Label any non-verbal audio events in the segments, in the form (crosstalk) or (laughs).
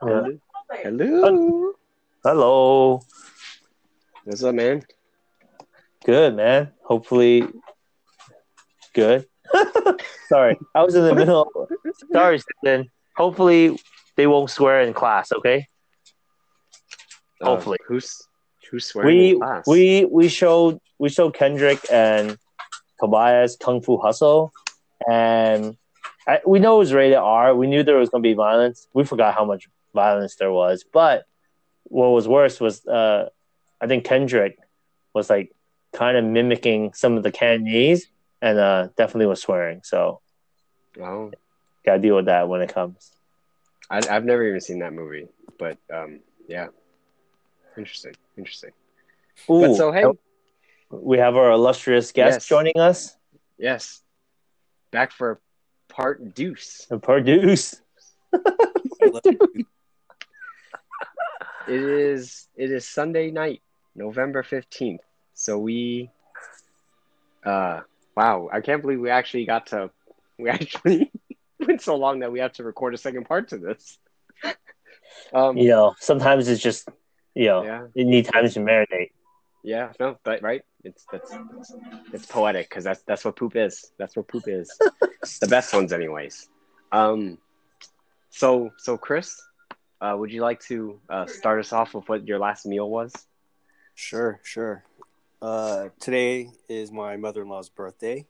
Hello. Hello. Hello. What's up, man? Good, man. Hopefully, good. (laughs) Sorry, I was in the middle. Sorry, Stephen. Hopefully, they won't swear in class. Okay. Hopefully. Uh, who's who's swearing We in class? we we showed we showed Kendrick and Tobias Kung Fu Hustle, and I, we know it was rated R. We knew there was going to be violence. We forgot how much violence there was, but what was worse was uh, I think Kendrick was like kind of mimicking some of the Cantonese, and uh, definitely was swearing. So Oh, gotta deal with that when it comes. I, I've never even seen that movie, but um, yeah, interesting, interesting. Ooh, but so hey, we have our illustrious guest Yes. joining us, yes, back for part deuce. part deuce. It is it is Sunday night, November fifteenth. So we, uh, wow, I can't believe we actually got to. We (laughs) actually went so long that we have to record a second part to this. Um, You know, sometimes it's just you know yeah, you need time to marinate. yeah, no, but right, it's that's it's, it's poetic because that's that's what poop is. That's what poop is. (laughs) the best ones, anyways. Um, so so Chris, uh, would you like to uh, start us off with what your last meal was? Sure, sure. Uh, today is my mother in law's birthday.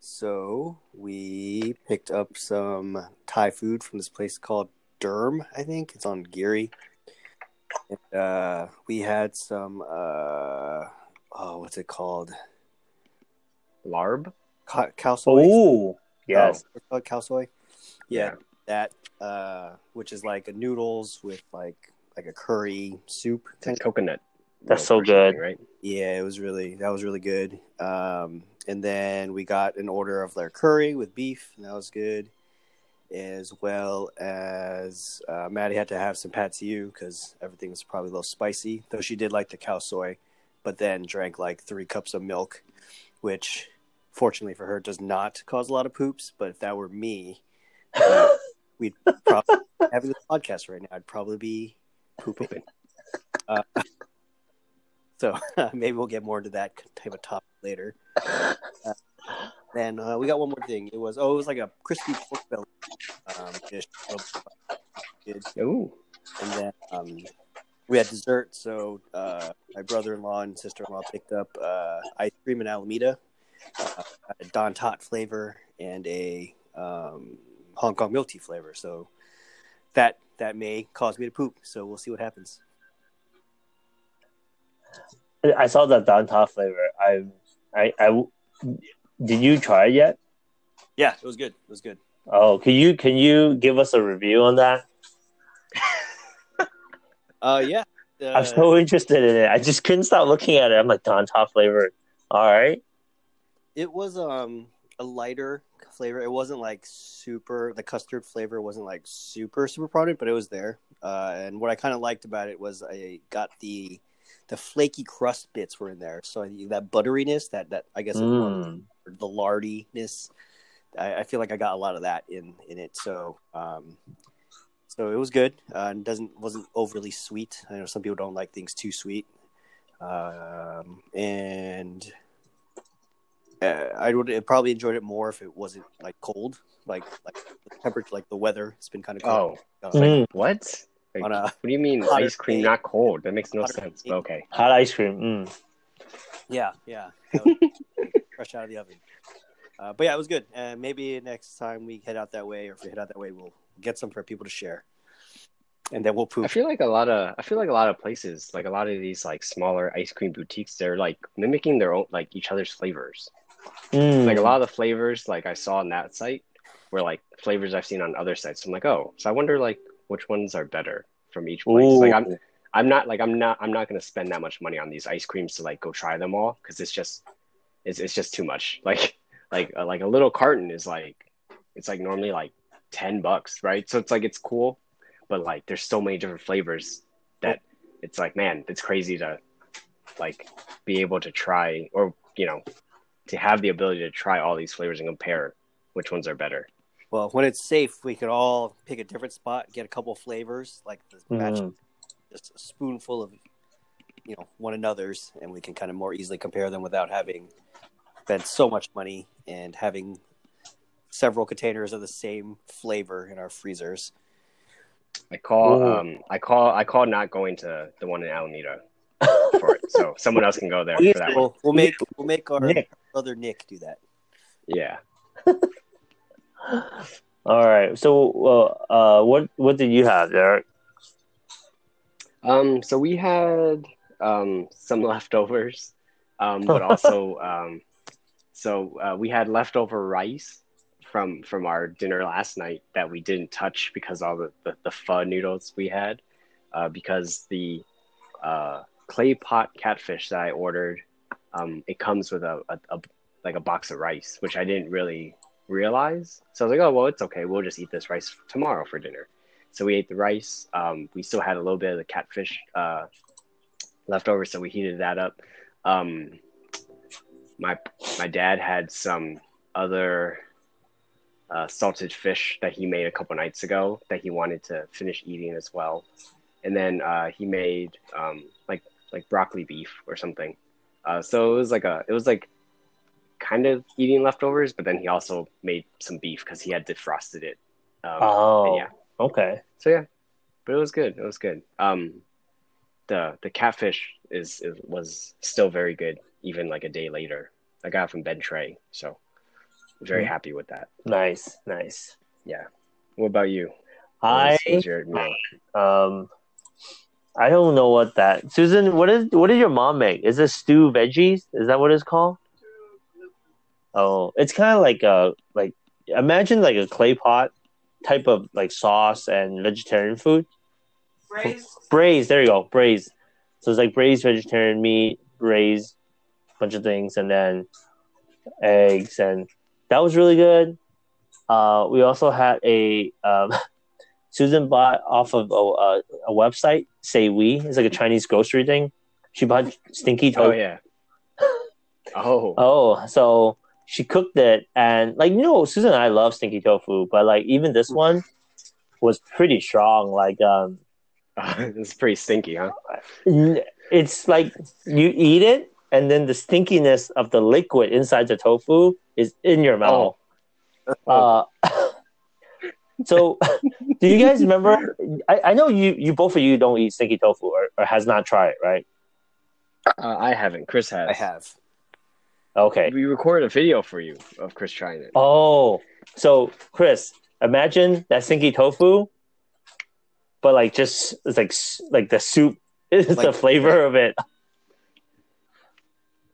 So we picked up some Thai food from this place called Derm, I think. It's on Geary. And, uh, we had some, uh, oh, what's it called? Larb. Khao soi. Oh yes, It's called Khao soi. Yeah, that, uh, which is like a noodles with like like a curry soup. It's like coconut. That's so milk or something, good. right? Yeah, it was really that was really good. Um, and then we got an order of their curry with beef, and that was good, as well as uh, Maddie had to have some ew because everything was probably a little spicy. Though she did like the khao soi, but then drank like three cups of milk, which fortunately for her does not cause a lot of poops. But if that were me, uh, (laughs) we'd probably having this podcast right now. I'd probably be pooping. (laughs) Uh, (laughs) so maybe we'll get more into that type of topic later. Uh, then uh, we got one more thing. It was oh, it was like a crispy pork belly um, dish. Ooh. And then um, we had dessert. So uh, my brother-in-law and sister-in-law picked up uh, ice cream in Alameda, uh, a dan tat flavor, and a um, Hong Kong milk tea flavor. So that that may cause me to poop. So we'll see what happens. I saw that dan tat flavor. I, I, I, did you try it yet? Yeah, it was good. It was good. Oh, can you can you give us a review on that? Uh, yeah. Uh, I'm so interested in it. I just couldn't stop looking at it. I'm like dan tat flavor. All right. It was um a lighter flavor. It wasn't like super. The custard flavor wasn't like super super prominent, but it was there. Uh, and what I kind of liked about it was I got the the flaky crust bits were in there, so that butteriness, that that I guess Mm. the lardiness. I, I feel like I got a lot of that in in it. So um, so it was good. Uh, and doesn't wasn't overly sweet. I know some people don't like things too sweet. Um, and uh, I would have probably enjoyed it more if it wasn't like cold, like like the temperature, like the weather. It's been kind of cold. Oh, Uh, Mm. what? Like, On a what do you mean ice cream day. not cold? That makes no Hotter sense. day. But okay. Hot ice cream. Mm. Yeah, yeah. That (laughs) fresh out of the oven. Uh, but yeah, it was good. Uh, maybe next time we head out that way, or if we head out that way, we'll get some for people to share, and then we'll I feel like a lot of I feel like a lot of places, like a lot of these like smaller ice cream boutiques, they're like mimicking their own like each other's flavors. Mm. Like a lot of the flavors like I saw on that site were like flavors I've seen on other sites. I'm like, oh, so I wonder like which ones are better from each place. Like I'm I'm not like I'm not I'm not gonna spend that much money on these ice creams to like go try them all because it's just it's it's just too much. (laughs) Like like uh, like a little carton is like it's like normally like ten bucks, right? So it's like it's cool, but like there's so many different flavors that it's like man, it's crazy to like be able to try or you know to have the ability to try all these flavors and compare which ones are better. Well, when it's safe, we could all pick a different spot, get a couple flavors, like the match, Mm. just a spoonful of, you know, one another's, and we can kind of more easily compare them without having spent so much money and having several containers of the same flavor in our freezers. I call Ooh. um I call I call not going to the one in Alameda for it. So (laughs) someone else can go there for that one. We'll, we'll make we'll make our Nick. brother Nick do that. Yeah. (laughs) All right. So, uh, uh, what what did you have, Derek? Um so we had um some (laughs) leftovers. Um but also um so uh, we had leftover rice from from our dinner last night that we didn't touch because all the the, the pho noodles we had uh, because the uh, clay pot catfish that I ordered um, it comes with a, a, a like a box of rice which I didn't really realize. So I was like oh well it's okay. We'll just eat this rice tomorrow for dinner. So we ate the rice. Um, we still had a little bit of the catfish uh, left over so we heated that up. Um, my my dad had some other uh, salted fish that he made a couple nights ago that he wanted to finish eating as well, and then uh, he made um, like like broccoli beef or something. Uh, so it was like a it was like kind of eating leftovers, but then he also made some beef because he had defrosted it. Um, Oh, yeah, okay. so yeah, but it was good. It was good. Um, the the catfish is, is was still very good, even like a day later. I got it from Ben Tre, so very Mm. happy with that. Nice, nice. Yeah. What about you? I what your meal? um, I don't know what that. Susan, what is what did your mom make? Is it stew veggies? Is that what it's called? Oh, it's kind of like a like imagine like a clay pot type of like sauce and vegetarian food. Braised. Braised, there you go, braised. So it's like braised vegetarian meat, braised bunch of things, and then eggs, and that was really good. Uh, we also had a um, (laughs) Susan bought off of a, a, a website, Say We. It's like a Chinese grocery thing. She bought stinky tofu. Oh yeah. Oh, (laughs) Oh, so she cooked it, and like you know, Susan and I love stinky tofu, but like even this one was pretty strong. Like um, (laughs) it's pretty stinky, huh? It's like you eat it and then the stinkiness of the liquid inside the tofu is in your mouth. Uh, (laughs) so, do you guys remember? I, I know you, you both of you don't eat stinky tofu or, or has not tried, it, right? Uh, I haven't. Chris has. I have. Okay. We recorded a video for you of Chris trying it. Oh, so Chris, imagine that stinky tofu, but like just it's like like the soup is the Like- flavor of it.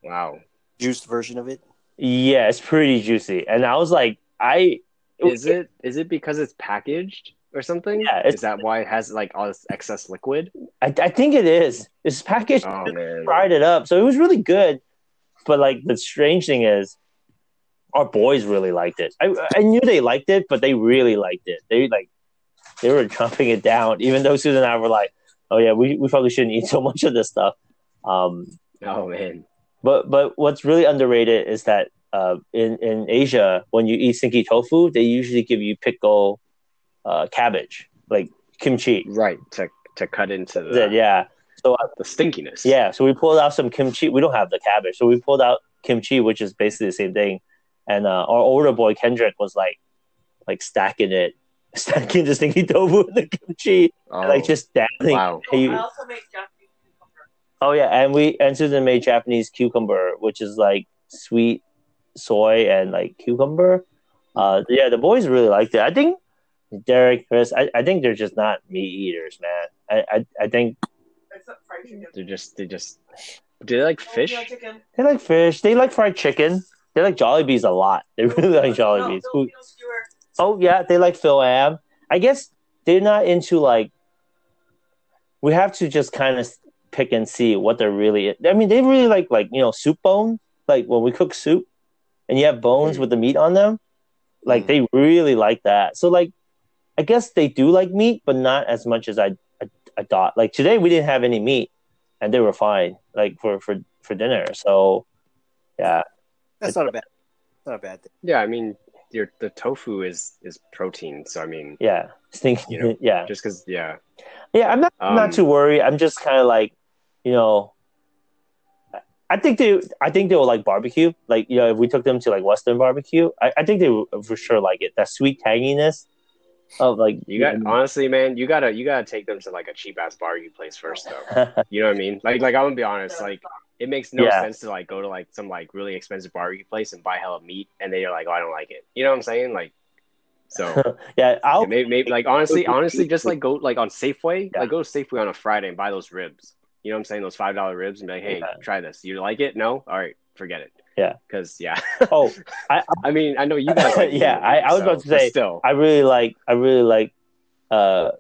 Wow. Juiced version of it. Yeah, it's pretty juicy, and I was like, I Is it is it because it's packaged or something? Yeah, Is that why it has like all this excess liquid? I, I think it is. It's packaged, Oh man. fried it up, so it was really good. But like the strange thing is, our boys really liked it. I I knew they liked it, but they really liked it. They like they were chomping it down, even though Susan and I were like, "Oh yeah, we, we probably shouldn't eat so much of this stuff." Um, Oh man. But but what's really underrated is that uh, in in Asia, when you eat stinky tofu, they usually give you pickle uh, cabbage, like kimchi. Right. To to cut into the That- yeah. So uh, the stinkiness. Yeah, so we pulled out some kimchi. We don't have the cabbage, so we pulled out kimchi, which is basically the same thing. And uh, our older boy Kendrick was like, like stacking it, (laughs) stacking the stinky tofu in the kimchi, Oh, like just dabbling. wow. He- I also make Japanese cucumber. Oh yeah, and we and Susan made Japanese cucumber, which is like sweet soy and like cucumber. Uh, yeah, the boys really liked it. I think Derek, Chris, I, I think they're just not meat eaters, man. I I, I think Except fried chicken. They're just they just do they like fish? Filipino chicken. they like fish. They like fried chicken. They like Jollibees a lot. They (laughs) really like No, Jollibees. Who- Filipino. Oh yeah, they like Phil Am. I guess they're not into like. We have to just kind of pick and see what they're really. I mean, they really like like you know soup bone. Like when we cook soup, and you have bones Mm. with the meat on them. Like Mm. they really like that. So like, I guess they do like meat, but not as much as I I, I thought. Like today we didn't have any meat, and they were fine. Like for for for dinner. So yeah, That's not a bad. Not a bad thing. Yeah, I mean your the tofu is is protein. So I mean, Yeah, stink. You know, yeah, just because yeah, yeah. I'm not. I'm not Um, too worried. I'm just kind of like, you know. I think they. I think they will like barbecue. Like you know, if we took them to like Western barbecue, I, I think they would for sure like it. That sweet tanginess of like you got honestly, man, you gotta you gotta take them to like a cheap ass barbecue place first though. (laughs) You know what I mean? Like like I'm gonna be honest, like it makes no Yeah. sense to like go to like some like really expensive barbecue place and buy hella meat and then you're like, oh, I don't like it. You know what I'm saying? Like, so (laughs) yeah, I'll maybe, maybe like honestly, honestly, just like go like on Safeway, Yeah. like go to Safeway on a Friday and buy those ribs. You know what I'm saying? Those five dollar ribs and be like, hey, Yeah. try this. You like it? No? All right, forget it. Yeah. Because yeah, (laughs) oh I I mean, I know you guys. Like (laughs) Yeah, eating I- I was so- about to but say, still. I really like I really like uh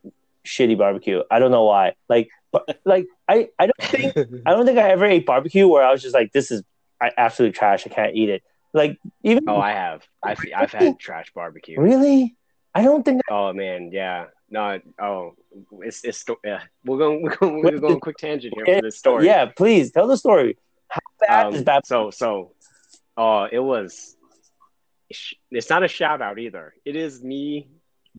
shitty barbecue. I don't know why. Like but, like I I don't think (laughs) I don't think I ever ate barbecue where I was just like this is I absolute trash. I can't eat it. Like even oh, I have. I've I've had trash barbecue. really I don't think Oh man, yeah. No, oh, it's it's yeah. We're going we're going we're going quick tangent here for this story. Yeah, please tell the story. How bad Um, is bad? So so, oh, it was. It's not a shout out either. It is me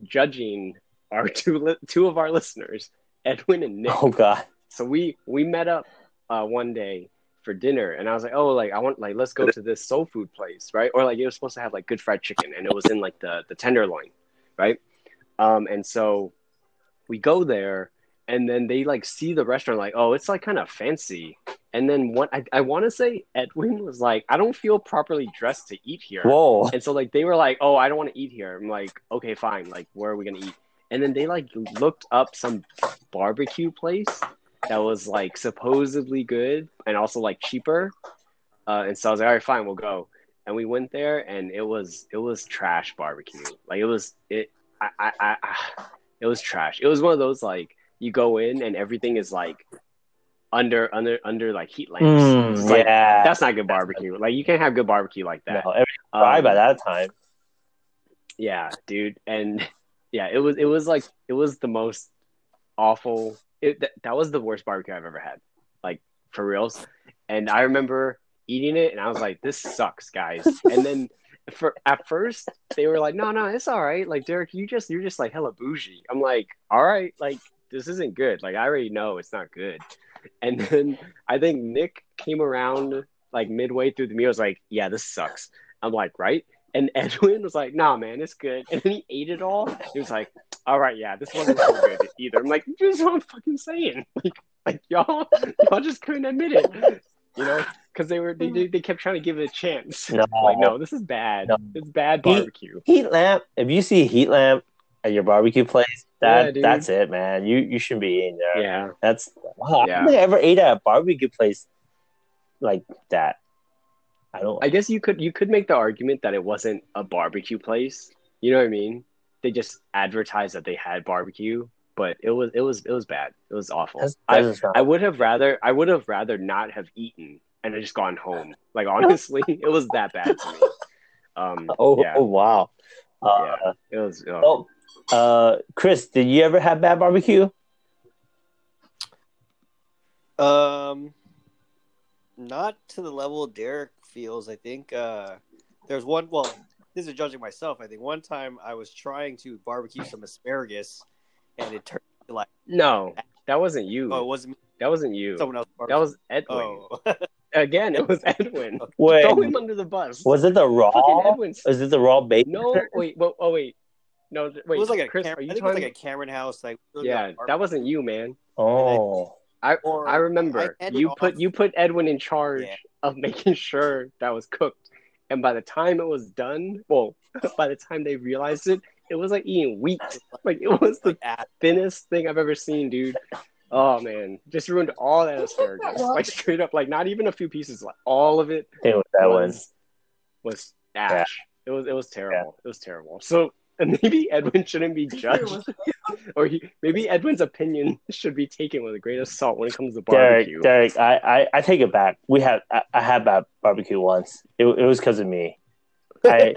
judging our (laughs) two two of our listeners, Edwin and Nick. Oh god. So we we met up uh, one day for dinner, and I was like, oh, like I want like let's go to this soul food place, right? Or like it was supposed to have like good fried chicken, and it was in like the the tenderloin, right? Um, and so we go there, and then they like see the restaurant, like, oh, it's like kind of fancy. And then what I, I want to say, Edwin was like, I don't feel properly dressed to eat here. Whoa. And so like they were like, "Oh, I don't want to eat here." I'm like, "Okay, fine. Like, where are we gonna eat?" And then they like looked up some barbecue place that was like supposedly good and also like cheaper. Uh, and so I was like, "All right, fine, we'll go." And we went there, and it was it was trash barbecue. Like it was it I I, I, I (sighs) it was trash. It was one of those like you go in and everything is like under under under like heat lamps. Mm, like, yeah. that's not good barbecue. Like you can't have good barbecue like that. no, Um, by that time. yeah, dude, and (laughs) yeah, it was it was like it was the most awful. It, that, that was the worst barbecue I've ever had, like for reals. And I remember eating it, and I was like, "This sucks, guys." and then (laughs) for at first they were like, "No, no, it's all right." Like Derek, you just you're just like hella bougie. I'm like, "All right, like this isn't good. Like I already know it's not good." And then I think Nick came around like midway through the meal. I Was like, "Yeah, this sucks." I'm like, "Right." And (laughs) Edwin was like, "Nah, man, it's good." And then he ate it all. He was like, "All right, yeah, this wasn't so good either." I'm like, "This is what I'm fucking saying." (laughs) Like, like y'all, y'all just couldn't admit it, you know, because they were they, mm-hmm. they they kept trying to give it a chance. No. (laughs) Like, no, this is bad. No. It's bad barbecue. Heat lamp. If you see a heat lamp at your barbecue place, that Yeah, that's it, man. You you shouldn't be eating there. Yeah, That's wow. I Yeah. don't think I ever ate at a barbecue place like that. I don't. I guess you could you could make the argument that it wasn't a barbecue place. You know what I mean? They just advertised that they had barbecue, but it was it was it was bad. It was awful. that's, I, that's not- I would have rather I would have rather not have eaten and I just gone home. (laughs) Like honestly, (laughs) it was that bad to me. Um, (laughs) oh, yeah, oh wow. Uh, Yeah. it was. Oh. Oh, uh, Chris, did you ever have bad barbecue? Um, not to the level Derek feels. I think uh, there's one. Well, this is judging myself. I think one time I was trying to barbecue some asparagus, and it turned into like No, that wasn't you. oh, it wasn't me, that wasn't you. someone else. That was Edwin. oh, Again, it (laughs) was Edwin. Wait, Throw him under the bus. was it the raw? Fucking Edwin's Was it the raw bacon? No, wait, well, oh wait, no, wait. it was like a Chris, Cam- are I you think it was talking? like a Cameron house. Like yeah, that wasn't you, man. Oh, I Or I remember I handed you off- put you put Edwin in charge Yeah. of making sure that was cooked, and by the time it was done, well, (laughs) by the time they realized it, it was like eating wheat. Like it was the thinnest thing I've ever seen, dude. Oh man, just ruined all that asparagus. (laughs) Like straight up, like not even a few pieces, like all of it it was that one. was was ash. It was it was terrible. It was terrible. So and (laughs) maybe Edwin shouldn't be judged, (laughs) or he, maybe Edwin's opinion should be taken with a grain of salt when it comes to barbecue. Derek, Derek, I, I, I take it back. We had I, I had bad barbecue once. It, it was because of me. I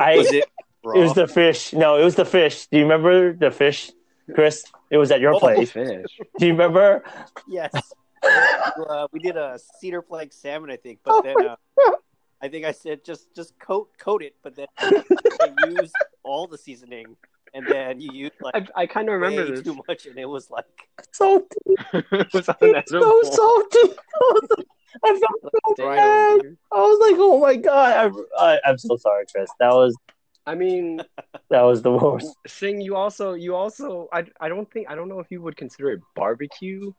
I was it? Raw? it was the fish. No, it was the fish. Do you remember the fish, Chris? It was at your Oh. place. Fish. (laughs) Do you remember? yes. uh, we did a cedar plank salmon, I think, but then uh, I think I said just just coat coat it, but then you use all the seasoning, and then you use like I, I kind of remember this. too much, and it was like salty. (laughs) it was It's so salty. (laughs) I felt so bad. I was like, oh my god. I, I, I'm so sorry, Chris. That was I mean, (laughs) that was the worst. Sing, you also, you also, I, I don't think, I don't know if you would consider it barbecue,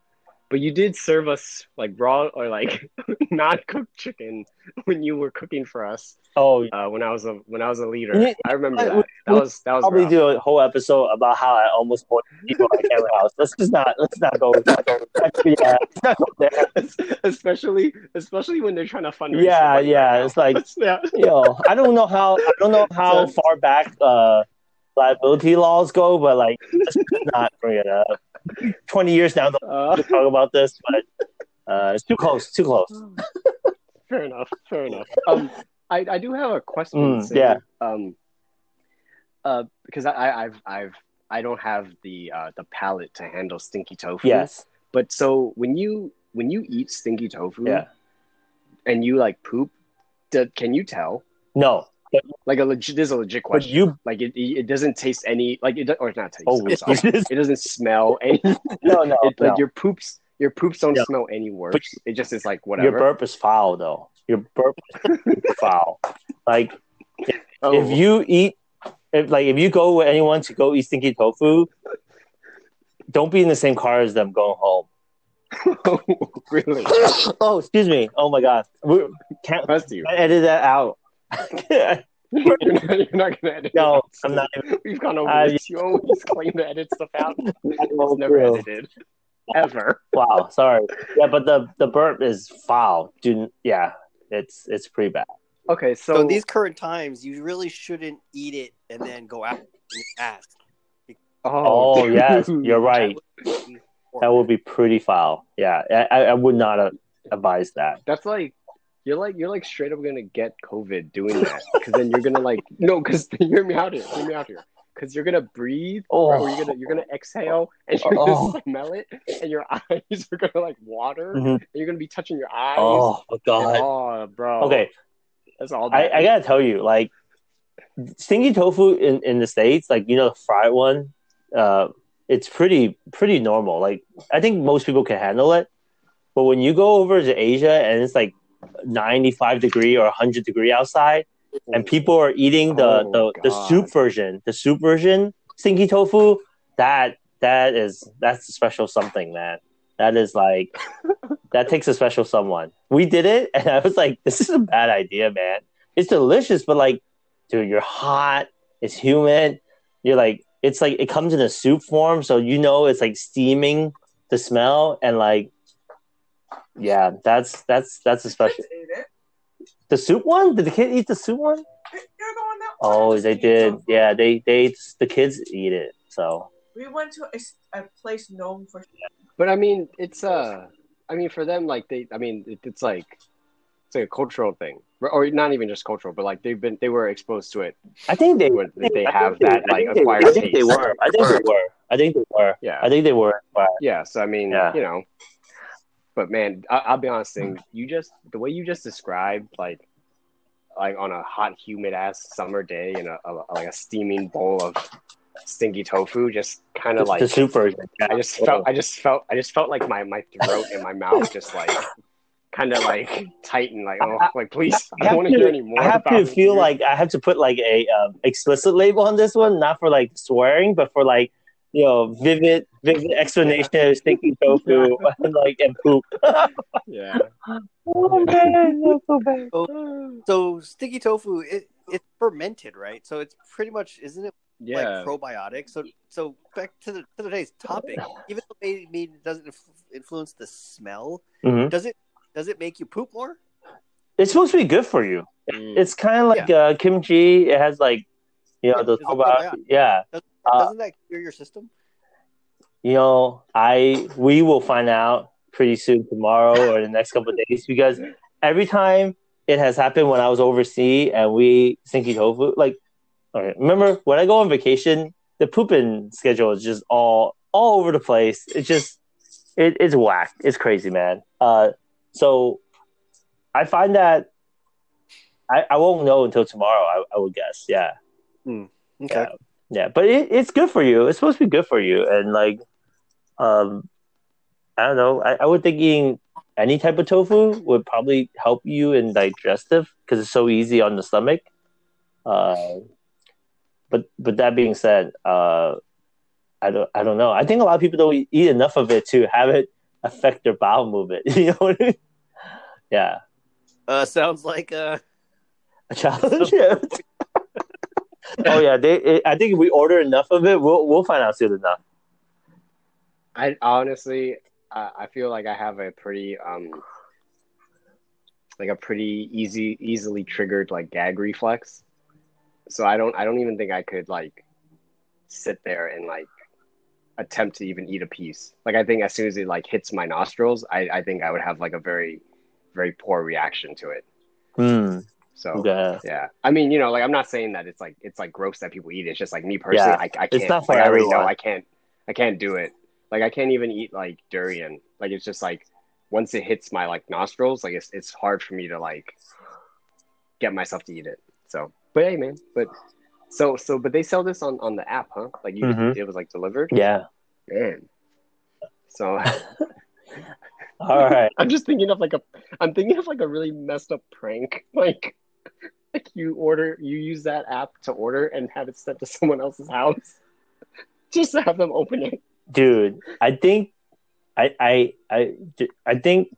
but you did serve us like raw or like (laughs) not cooked chicken when you were cooking for us. Oh, Uh, when I was a when I was a leader, Yeah, I remember that. we- That was that was probably rough. do a whole episode about how I almost poisoned people at Cameron House. Let's just not. Let's not go. Let's not go, yeah, let's not go there. (laughs) especially especially when they're trying to fundraise. Yeah, yeah, right it's like- (laughs) yeah. Yo, I don't know how. I don't know how So- far back uh, liability laws go, but like, let's not bring it up. Twenty years now the Uh, to talk about this, but uh, it's too close. Too close. (laughs) fair enough. Fair enough. Um, I, I do have a question. Mm, Sing. yeah. Um, uh, because I, I I've I've I don't have the uh the palate to handle stinky tofu. Yes. But so when you when you eat stinky tofu, Yeah. and you like poop, d- can you tell? No. But, Like a legit, this is a legit question. but you. like it, it doesn't taste any like it or not taste. Oh, it doesn't smell (laughs) any. no, no, it, no. Like your poops, your poops don't Yeah. smell any worse. But- it just is like whatever. Your burp is foul, though. Your burp is foul. Like oh, if you eat, if like if you go with anyone to go eat stinky tofu, don't be in the same car as them going home. (laughs) Oh, really? oh, excuse me. Oh my god. We can't Bless you. edit that out. (laughs) You're not, you're not gonna edit. no, it out. I'm not. Even, We've gone over Uh, this. You always claim to edit stuff out. (laughs) It's Oh, never bro. edited. Ever. Wow, sorry. Yeah, but the the burp is foul. Do yeah, it's it's pretty bad. Okay, so, so, in these current times, you really shouldn't eat it and then go out and ask. Oh, dude. yes, you're (laughs) right. That would be That would be pretty foul. Yeah, I, I I would not uh, advise that. That's like you're like you're like straight up gonna get COVID doing that because then you're gonna like (laughs) no because (laughs) hear me out here hear me out here because you're gonna breathe Oh. or you're gonna you're gonna exhale and you're Oh. gonna smell it and your (laughs) eyes are gonna like water Mhm. and you're gonna be touching your eyes. Oh god. Oh, bro. Okay, that's all. I. I gotta tell you, like stinky tofu in, in the states, like you know the fried one, uh, it's pretty pretty normal. Like I think most people can handle it. But when you go over to Asia and it's like ninety five degree or hundred degree outside, and oh. people are eating the Oh, the, the soup version, the soup version stinky tofu, that that is that's a special something, man. That is like (laughs) that takes a special someone. We did it, and I was like, "This is a bad idea, man. It's delicious, but like, dude, you're hot. It's humid. You're like, it's like it comes in a soup form, so you know it's like steaming the smell, and like, yeah, that's that's that's a special. Kids ate it. The soup one? Did the kid eat the soup one? You're the one that Oh, wanted they did. tofu. Yeah, they they the kids eat it. So We went to a place known for But I mean, it's uh, I mean, for them, like they, I mean, it, it's like it's like a cultural thing, or, or not even just cultural, but like they've been, they were exposed to it. I think they Where they I have that I like think they- acquired I think they were. I think they were. I think they were. Yeah, I think they were. But yeah. So I mean, Yeah. you know, but man, I, I'll be honest, thing you just the way you just described, like, like on a hot, humid ass summer day in a, a like a steaming bowl of stinky tofu, just kind of like the version. I just felt, I just felt, I just felt like my my throat and my mouth just like kind of like tighten, like oh, like please, I, don't want to hear any more. I have about to feel like I have to put like a um, explicit label on this one, not for like swearing, but for like you know vivid vivid explanation of stinky tofu and like and poop. yeah. oh man, that's so bad. So sticky tofu, it it's fermented, right? So it's pretty much, isn't it Yeah, like probiotic? So so back to the to today's topic, even though maybe, maybe it doesn't influence the smell, Mhm. does it does it make you poop more? It's supposed to be good for you. Mm. It's kind of like uh, kimchi. It has like you know Yeah, the it's a probiotic. yeah. Does, doesn't that clear your system? You know, I we will find out pretty soon tomorrow or the next couple of days because every time it has happened when I was overseas and we stinky tofu, like okay, remember when I go on vacation, the pooping schedule is just all all over the place. It's just it, it's whack. It's crazy, man. Uh, so I find that I, I won't know until tomorrow. I, I would guess. Yeah. Okay. Yeah. Yeah, but it, it's good for you. It's supposed to be good for you, and like, um, I don't know. I, I would think eating any type of tofu would probably help you in digestive because it's so easy on the stomach. Uh, but but that being said, uh, I don't I don't know. I think a lot of people don't eat enough of it to have it affect their bowel movement. (laughs) You know what I mean? Yeah, Uh, sounds like uh, a challenge. (laughs) oh yeah, they. It, I think if we order enough of it, we'll we'll find out soon enough. I honestly, uh, I feel like I have a pretty um, like a pretty easy, easily triggered like gag reflex. So I don't, I don't even think I could like sit there and like attempt to even eat a piece. Like I think as soon as it like hits my nostrils, I, I think I would have like a very, very poor reaction to it. Hmm. So Yeah. yeah, I mean, you know, like I'm not saying that it's like it's like gross that people eat. It's just like me personally, Yeah, I, I can't. it's not for like, I already know. I can't. I can't do it. Like I can't even eat like durian. Like it's just like once it hits my like nostrils, like it's it's hard for me to like get myself to eat it. So, but hey, man, but so so but they sell this on on the app, huh? Like you, Mhm. it was like delivered. Yeah. Man. So (laughs) All right. I'm just thinking of like a I'm thinking of like a really messed up prank. (laughs) Like like you order you use that app to order and have it sent to someone else's house. Just to have them open it. dude i think I, I i i think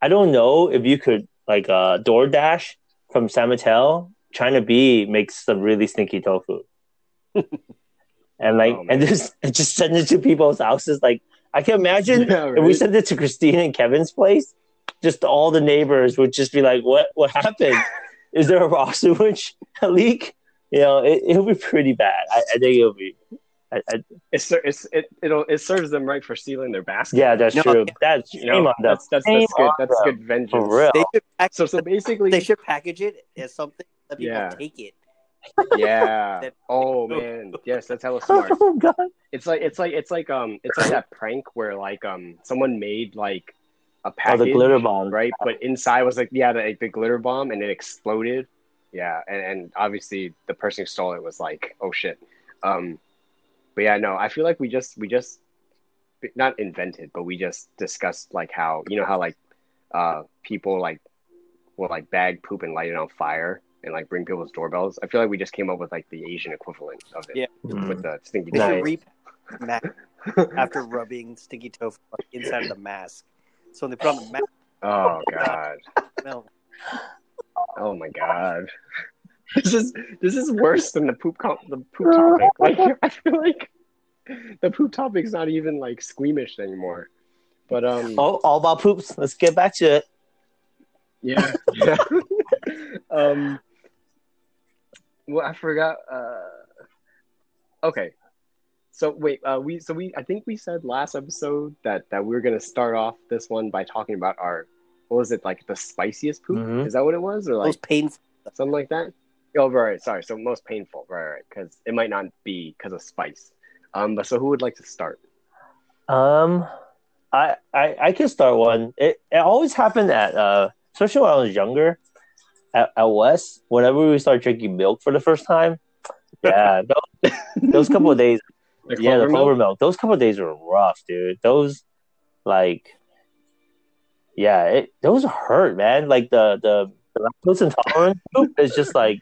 i don't know if you could like uh doordash from san mateo China Bee makes some really stinky tofu (laughs) and like Oh, and just (laughs) and just send it to people's houses like i can imagine Yeah, if we right? sent it to christine and kevin's place just all the neighbors would just be like what what happened (laughs) is there a raw sewage leak you know it, it'll be pretty bad i, I think it'll be I, I, It, it's, it it'll it serves them right for stealing their basket. Yeah, that's No, true. That's You know, on that's that's Shame that's good. That's them. good vengeance. For real. they should pack, So so basically, they should package it as something that people Yeah. take it. yeah. (laughs) Oh man, yes, that's hella (laughs) smart. Oh god. It's like it's like it's like um it's like that prank where like um someone made like a Oh, the glitter bomb. right? But inside was like yeah, the, the glitter bomb, and it exploded. Yeah, and, and obviously the person who stole it was like, oh shit. Um, but yeah, no, I feel like we just we just not invented, but we just discussed like how you know how like uh people like will like bag poop and light it on fire and like bring people's doorbells. I feel like we just came up with like the Asian equivalent of it Yeah. Mm. with the stinky They tofu. (laughs) mask after rubbing sticky tofu inside of the mask. So they put on the mask, Oh god. smell. Oh my god. (laughs) This is this is worse than the poop com- the poop topic. Like (laughs) I feel like the poop topic's not even like squeamish anymore. But um Oh, all about poops. Let's get back to it. yeah. yeah. (laughs) um well I forgot uh okay. So wait, uh we so we I think we said last episode that that we were gonna start off this one by talking about our what was it like the spiciest poop? Mhm. Is that what it was? Or like Most painful. something like that. Oh, right. Sorry. So most painful, right? Right. Because it might not be because of spice. Um, but so who would like to start? Um, I I I can start one. It it always happened at uh, especially when I was younger, at, at West. Whenever we started drinking milk for the first time, (laughs) yeah, those, those couple of days, Yeah, the Clover milk? milk. Those couple days were rough, dude. Those, like, yeah, it those hurt, man. Like the the, the lactose intolerant poop is just (laughs) like,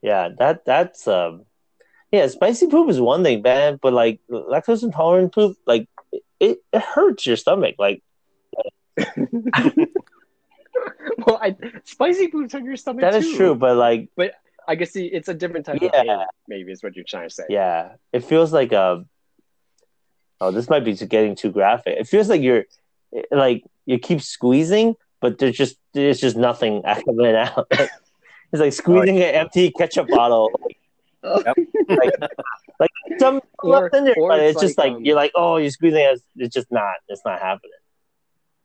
yeah, that that's um, yeah, spicy poop is one thing, man, but like lactose intolerant poop, like it, it hurts your stomach. Like (laughs) well, I, spicy poops hurt your stomach. that is too. true, but like I guess see, it's a different type Yeah. of pain. Maybe is what you're trying to say. yeah, it feels like a Oh, this might be getting too graphic. It feels like you're like you keep squeezing, but there's just there's just nothing (laughs) coming out. it's like squeezing an empty ketchup bottle. Like like some Or- left in there, but it's it's just like, like um, you're like, oh, you're squeezing it. It's just not. It's not happening.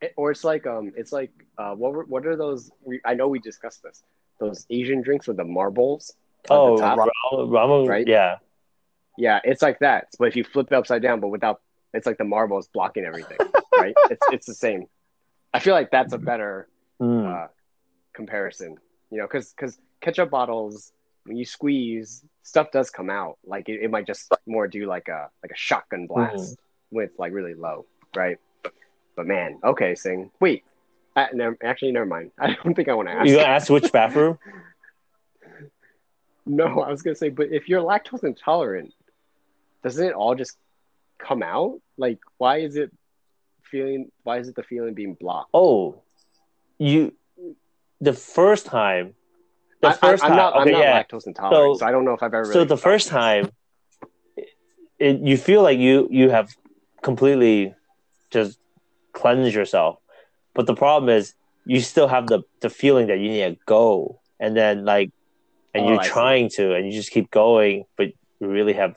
It- or it's like um, it's like uh, what were, what are those? We, I know we discussed this. Those Asian drinks with the marbles. Oh, top. Ramune, Right? Yeah, Yeah, it's like that. But if you flip it upside down, but without, it's like the marble is blocking everything, right? (laughs) It's it's the same. I feel like that's a better Mm. uh, comparison. You know, because because ketchup bottles when you squeeze, stuff does come out. Like it, it might just more do like a like a shotgun blast with like really low, right? But man, okay, sing. Wait, I, never, actually, never mind. (laughs) I don't think I want to ask. You ask which bathroom? (laughs) (laughs) No, I was gonna say, but if you're lactose intolerant, doesn't it all just come out? Like, why is it feeling? Why is it the feeling being blocked? Oh, you the first time. The I, first I, am time. not. okay, I'm not yeah. lactose intolerant, So- so, I don't know if I've ever. so the first it. time, it, you feel like you you have completely just cleansed yourself, but the problem is you still have the the feeling that you need to go, and then like, and Oh, you're I see. trying to, and you just keep going, but you really have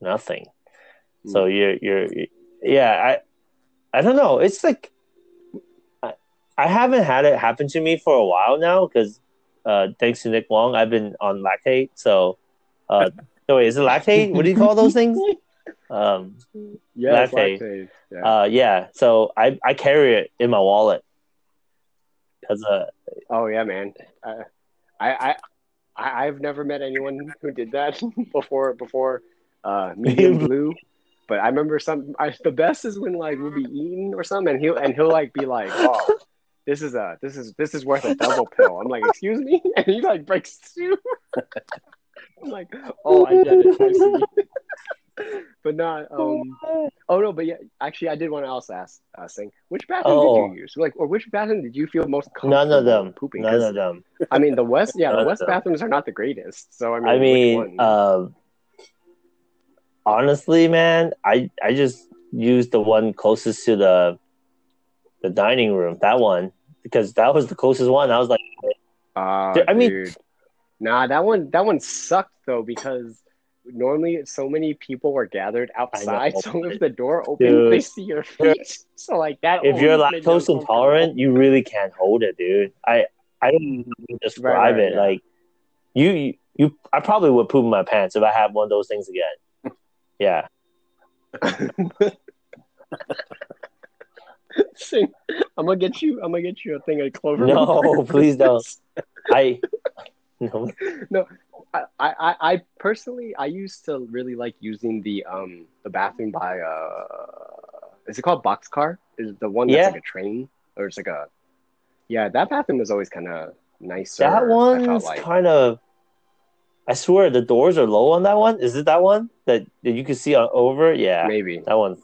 nothing. Hmm. So you're you're yeah I I don't know. It's like I, I haven't had it happen to me for a while now because uh, thanks to Nick Wong, I've been on lactate. So uh, (laughs) no wait, is it lactate? What do you call those things? (laughs) Um, yeah, lactate. lactate. Yeah. uh, yeah. So I I carry it in my wallet because uh, oh yeah, man. I, I, I, I've never met anyone who did that (laughs) before. Before uh, medium (laughs) blue. But I remember some. I, the best is when like we'll be eating or something, and he'll and he'll like be like, "Oh, this is a this is this is worth a double pill." I'm like, "Excuse me," (laughs) and he like breaks two. I'm like, "Oh, I get it. I see." But not. (laughs) Um. Oh no, but yeah. Actually, I did want to also ask, uh, Sing, which bathroom Oh. did you use? Like, or which bathroom did you feel most comfortable none of them, pooping? None of them. I mean, the west, yeah, the west bathrooms are not the greatest. So I mean, I mean, one? um, honestly, man, I I just used the one closest to the the dining room. That one because that was the closest one. I was like, Uh, I mean- dude. nah, that one that one sucked though because normally so many people are gathered outside. (laughs) So if the door opens, Dude. they see your feet. So like that. if you're always made me lactose intolerant, you really can't hold it, dude. I I don't mm-hmm. even describe Right, right, it. yeah. Like you, you you I probably would poop in my pants if I had one of those things again. (laughs) Yeah. (laughs) I'm gonna get you. I'm gonna get you a thing of clover. No, please don't. I no. no. I, I, I personally I used to really like using the um the bathroom by uh is it called boxcar? Is the one that's Yeah. like a train or it's like a yeah that bathroom is always kind of nicer. That one's like kind of. I swear the doors are low on that one. Is it that one that, that you can see on over? Yeah, maybe that one's.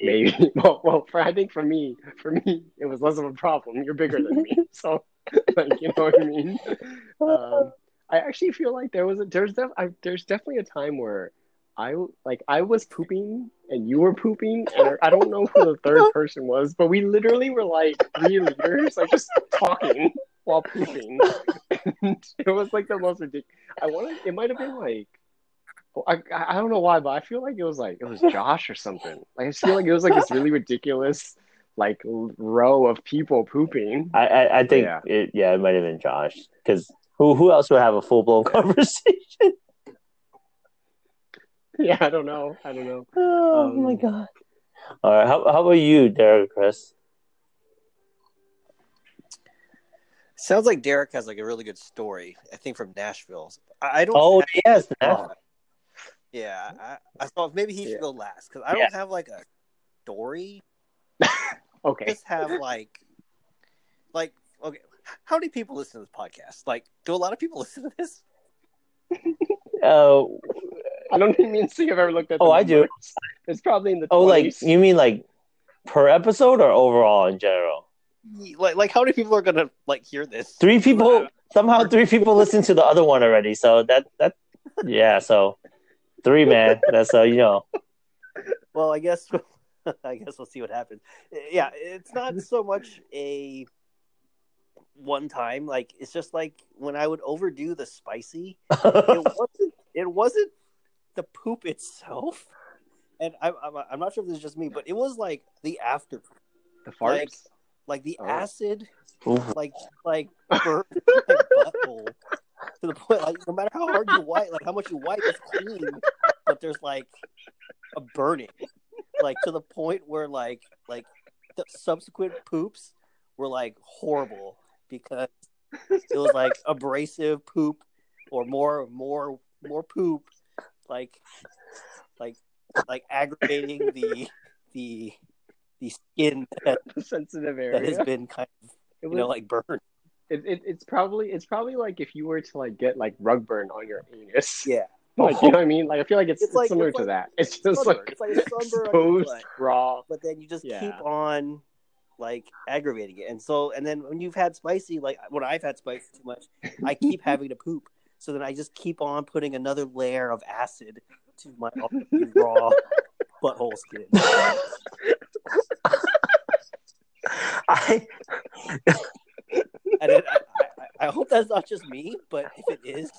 maybe (laughs) well, well for I think for me for me it was less of a problem. You're bigger than me, (laughs) so like you know what I mean. (laughs) Um, I actually feel like there was a there's def, I, there's definitely a time where I like I was pooping and you were pooping and I don't know who the third (laughs) person was, but we literally were like three liters, like just talking while pooping. And it was like the most ridiculous. I want it might have been like. Oh, I, I don't know why, but I feel like it was like it was Josh or something. Like I just feel like it was like this really ridiculous, like row of people pooping. I I, I think Yeah. it. Yeah, it might have been Josh because who who else would have a full blown (laughs) conversation? Yeah, I don't know. I don't know. (sighs) Oh Um, my god! All right, how how about you, Derek, Chris? Sounds like Derek has like a really good story. I think from Nashville. I I don't. Oh have- yes, uh, yeah, I, I thought maybe he should Yeah. go last because I don't have like a story. (laughs) Okay. I Just have like, like okay. How many people listen to this podcast? Like, do a lot of people (laughs) listen to this? uh, I don't think me and Sing have ever looked at. the Oh, I do. numbers. It's probably in the. oh, like 20s. you mean like per episode or overall in general? Like, like how many people are gonna like hear this? Three people somehow three people listen to the other one already. So that that yeah. So three man. That's uh you know. Well, I guess (laughs) I guess we'll see what happens. Yeah, it's not so much a one time. Like it's just like when I would overdo the spicy. It (laughs) wasn't. It wasn't the poop itself. And I'm, I'm I'm not sure if this is just me, but it was like the after, the farts. like- like the Oh. acid, Oof. like like burnt my butthole to the point like no matter how hard you wipe, like how much you wipe, it's clean, but there's like a burning, like to the point where like like the subsequent poops were like horrible because it was like (laughs) abrasive poop or more more more poop like like like aggravating the the the skin that, (laughs) sensitive that area. has been kind of it you know was- like burned. it, it, it's probably it's probably like if you were to like get like rug burn on your anus. Yeah. (laughs) Like you know what I mean? Like I feel like it's, It's it's, like- similar it's to that. It's just sunburn. like It's like a sunburn on your exposed raw. But then you just keep on like aggravating it. And so and then when you've had spicy, like when I've had spicy too much, I keep (laughs) having to poop. So then I just keep on putting another layer of acid to my (laughs) raw butthole skin. (laughs) I And it, I, I, I hope that's not just me, but if it is,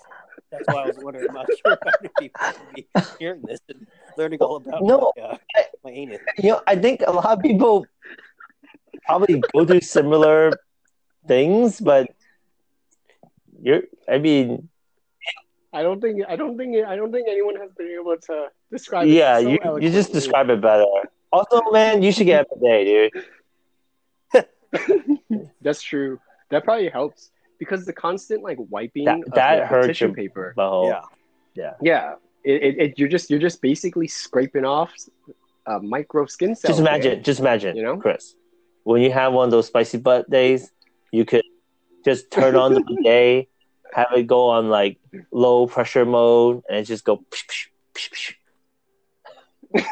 that's why I was wondering. I'm not sure how many people would be hearing this and learning all about No, my, uh, my anus. you know I think a lot of people probably go through similar things, but you're. I mean, I don't think I don't think I don't think anyone has been able to describe. yeah, it so you you just describe it better. Also, man, you should get a bidet, dude. (laughs) That's true. That probably helps because the constant like wiping That- of that the, the hurts tissue your- paper. Butthole. Yeah. Yeah, it, it, it you're just you're just basically scraping off uh, micro skin cells. Just imagine, man. just imagine, You know? Chris, when you have one of those spicy butt days, you could just turn on the (laughs) bidet, have it go on like low pressure mode, and it just go. psh, psh, psh, psh.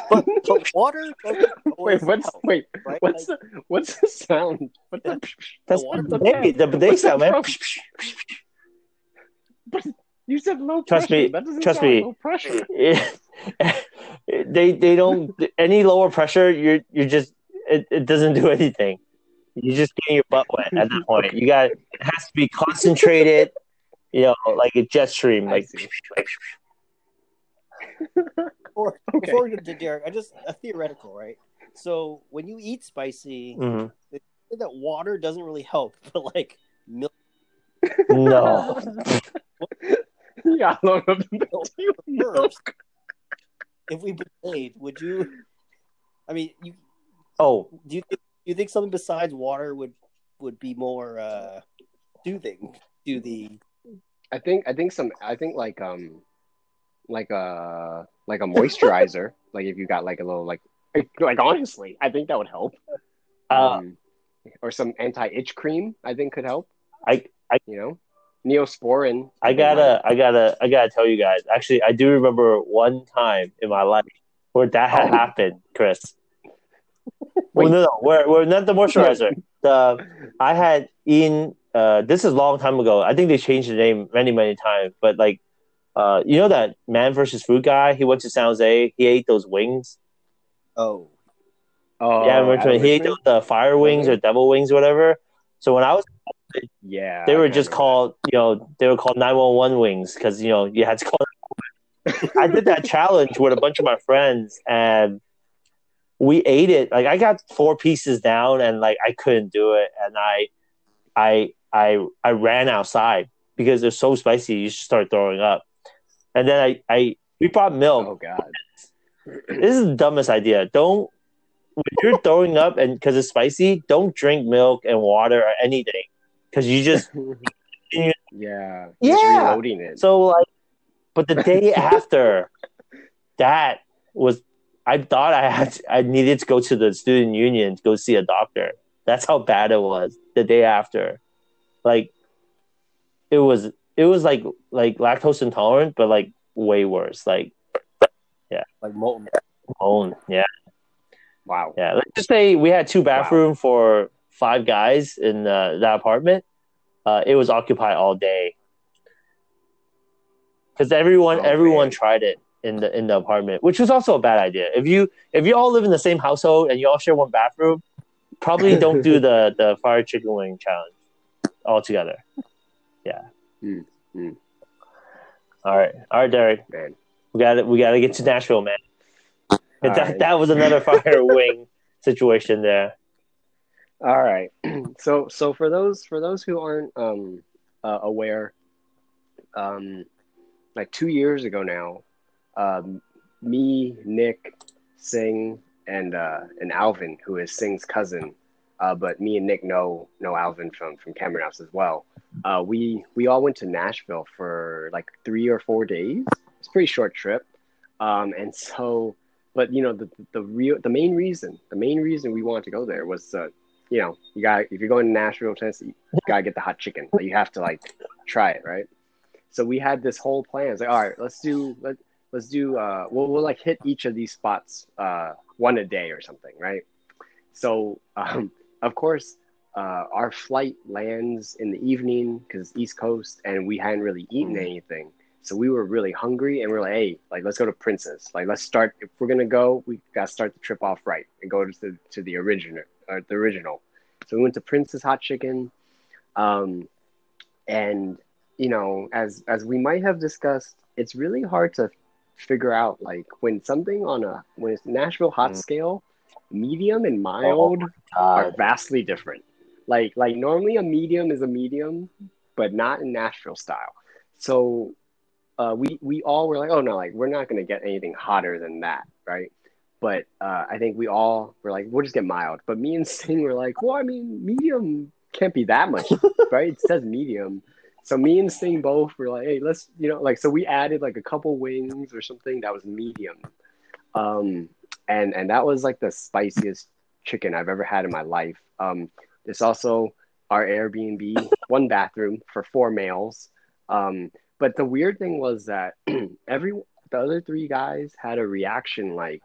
But, but water (laughs) Wait, what's help, wait? right? What's Like, the what's the sound? What the? That's water- the bidet, the bidet sound, man. What's You said low Trust pressure. me, That doesn't trust me. Low pressure. (laughs) they they don't any lower pressure. You're you're just it, it doesn't do (laughs) anything. You're just getting your butt wet at that point. You got it has to be concentrated. (laughs) You know, like a jet stream. Like (laughs) see. before, Okay. before we get to Derek, I just a theoretical, right? So when you eat spicy, mhm. that water doesn't really help, but like milk, no, yeah, low of you First. if we bathed, would you? I mean, you oh do you think, do you think something besides water would would be more uh, soothing to the? I think I think some I think like um like a like a moisturizer (laughs) like if you got like a little like like honestly I think that would help uh, um, or some anti itch cream I think could help I I you know neosporin I gotta I gotta I gotta tell you guys. Actually, I do remember one time in my life where that had Oh. happened, Chris. Well, no, no, we're, we're not the moisturizer. (laughs) the I had in Uh, this is a long time ago. I think they changed the name many many times. But like, uh, you know that Man versus Food guy. He went to San Jose. He ate those wings. Oh, oh yeah, at Richmond. He ate Richmond? the, fire wings or devil wings, or whatever. So when I was, yeah they were just called, you know, they were called nine one one wings because you know you had to call. (laughs) I did that challenge with a bunch of my friends, and we ate it. Like I got four pieces down, and like I couldn't do it, and I, I, I, I ran outside because they're so spicy. You just start throwing up, and then I, I, we brought milk. oh god This is the dumbest idea. Don't when you're throwing up and because it's spicy, don't drink milk and water or anything because you just (laughs) yeah Yeah. just reloading it so like. But the day (laughs) after, that was I thought I had I needed to go to the student union to go see a doctor. That's how bad it was the day after. Like it was it was like like lactose intolerant, but like way worse. Like yeah. like molten. bone. Yeah. wow Yeah. Let's just say we had two bathroom for five guys in uh, that apartment. Uh, it was occupied all day. Because everyone Oh, everyone man. tried it in the in the apartment, which was also a bad idea. If you if you all live in the same household and you all share one bathroom, probably don't do the the fire chicken wing challenge all together. Yeah. Mm, mm. All right, all right, Derek. man We got to We got to get to Nashville, man. That right. that was another fire (laughs) wing situation there. All right. (clears throat) so so for those for those who aren't um uh, aware, um, like two years ago now, um, me, Nick, Singh, and uh, and Alvin, who is Singh's cousin, uh, but me and Nick know know Alvin from from Cameron House as well. Uh, we we all went to Nashville for like three or four days. It's a pretty short trip, um, and so, but you know the the real the main reason the main reason we wanted to go there was uh, you know you got if you're going to Nashville, Tennessee, you gotta get the hot chicken. You have to like try it, right? So we had this whole plan. It's like, all right, let's do let let's do uh, we'll we'll like hit each of these spots uh, one a day or something, right? So um, of course, uh, our flight lands in the evening because it's East Coast, and we hadn't really eaten anything. So we were really hungry, and we are like, "Hey, like, let's go to Prince's Like, let's start. If we're gonna go, we gotta start the trip off right and go to the to the original, or the original." So we went to Prince's Hot Chicken, um, and you know, as as we might have discussed, it's really hard to figure out like when something on a when it's Nashville hot Mm. scale, medium and mild are vastly different. Like like normally a medium is a medium, but not in Nashville style. So uh, we we all were like, oh no, like we're not gonna get anything hotter than that, right? But uh, I think we all were like, we'll just get mild. But me and Singh were like, well, I mean, medium can't be that much, (laughs) right? It says medium. So me and Singh both were like, hey, let's, you know, like, so we added like a couple wings or something that was medium. Um, and, and that was like the spiciest chicken I've ever had in my life. Um, it's also our Airbnb, one bathroom for four males. Um, but the weird thing was that (clears throat) every, the other three guys had a reaction like,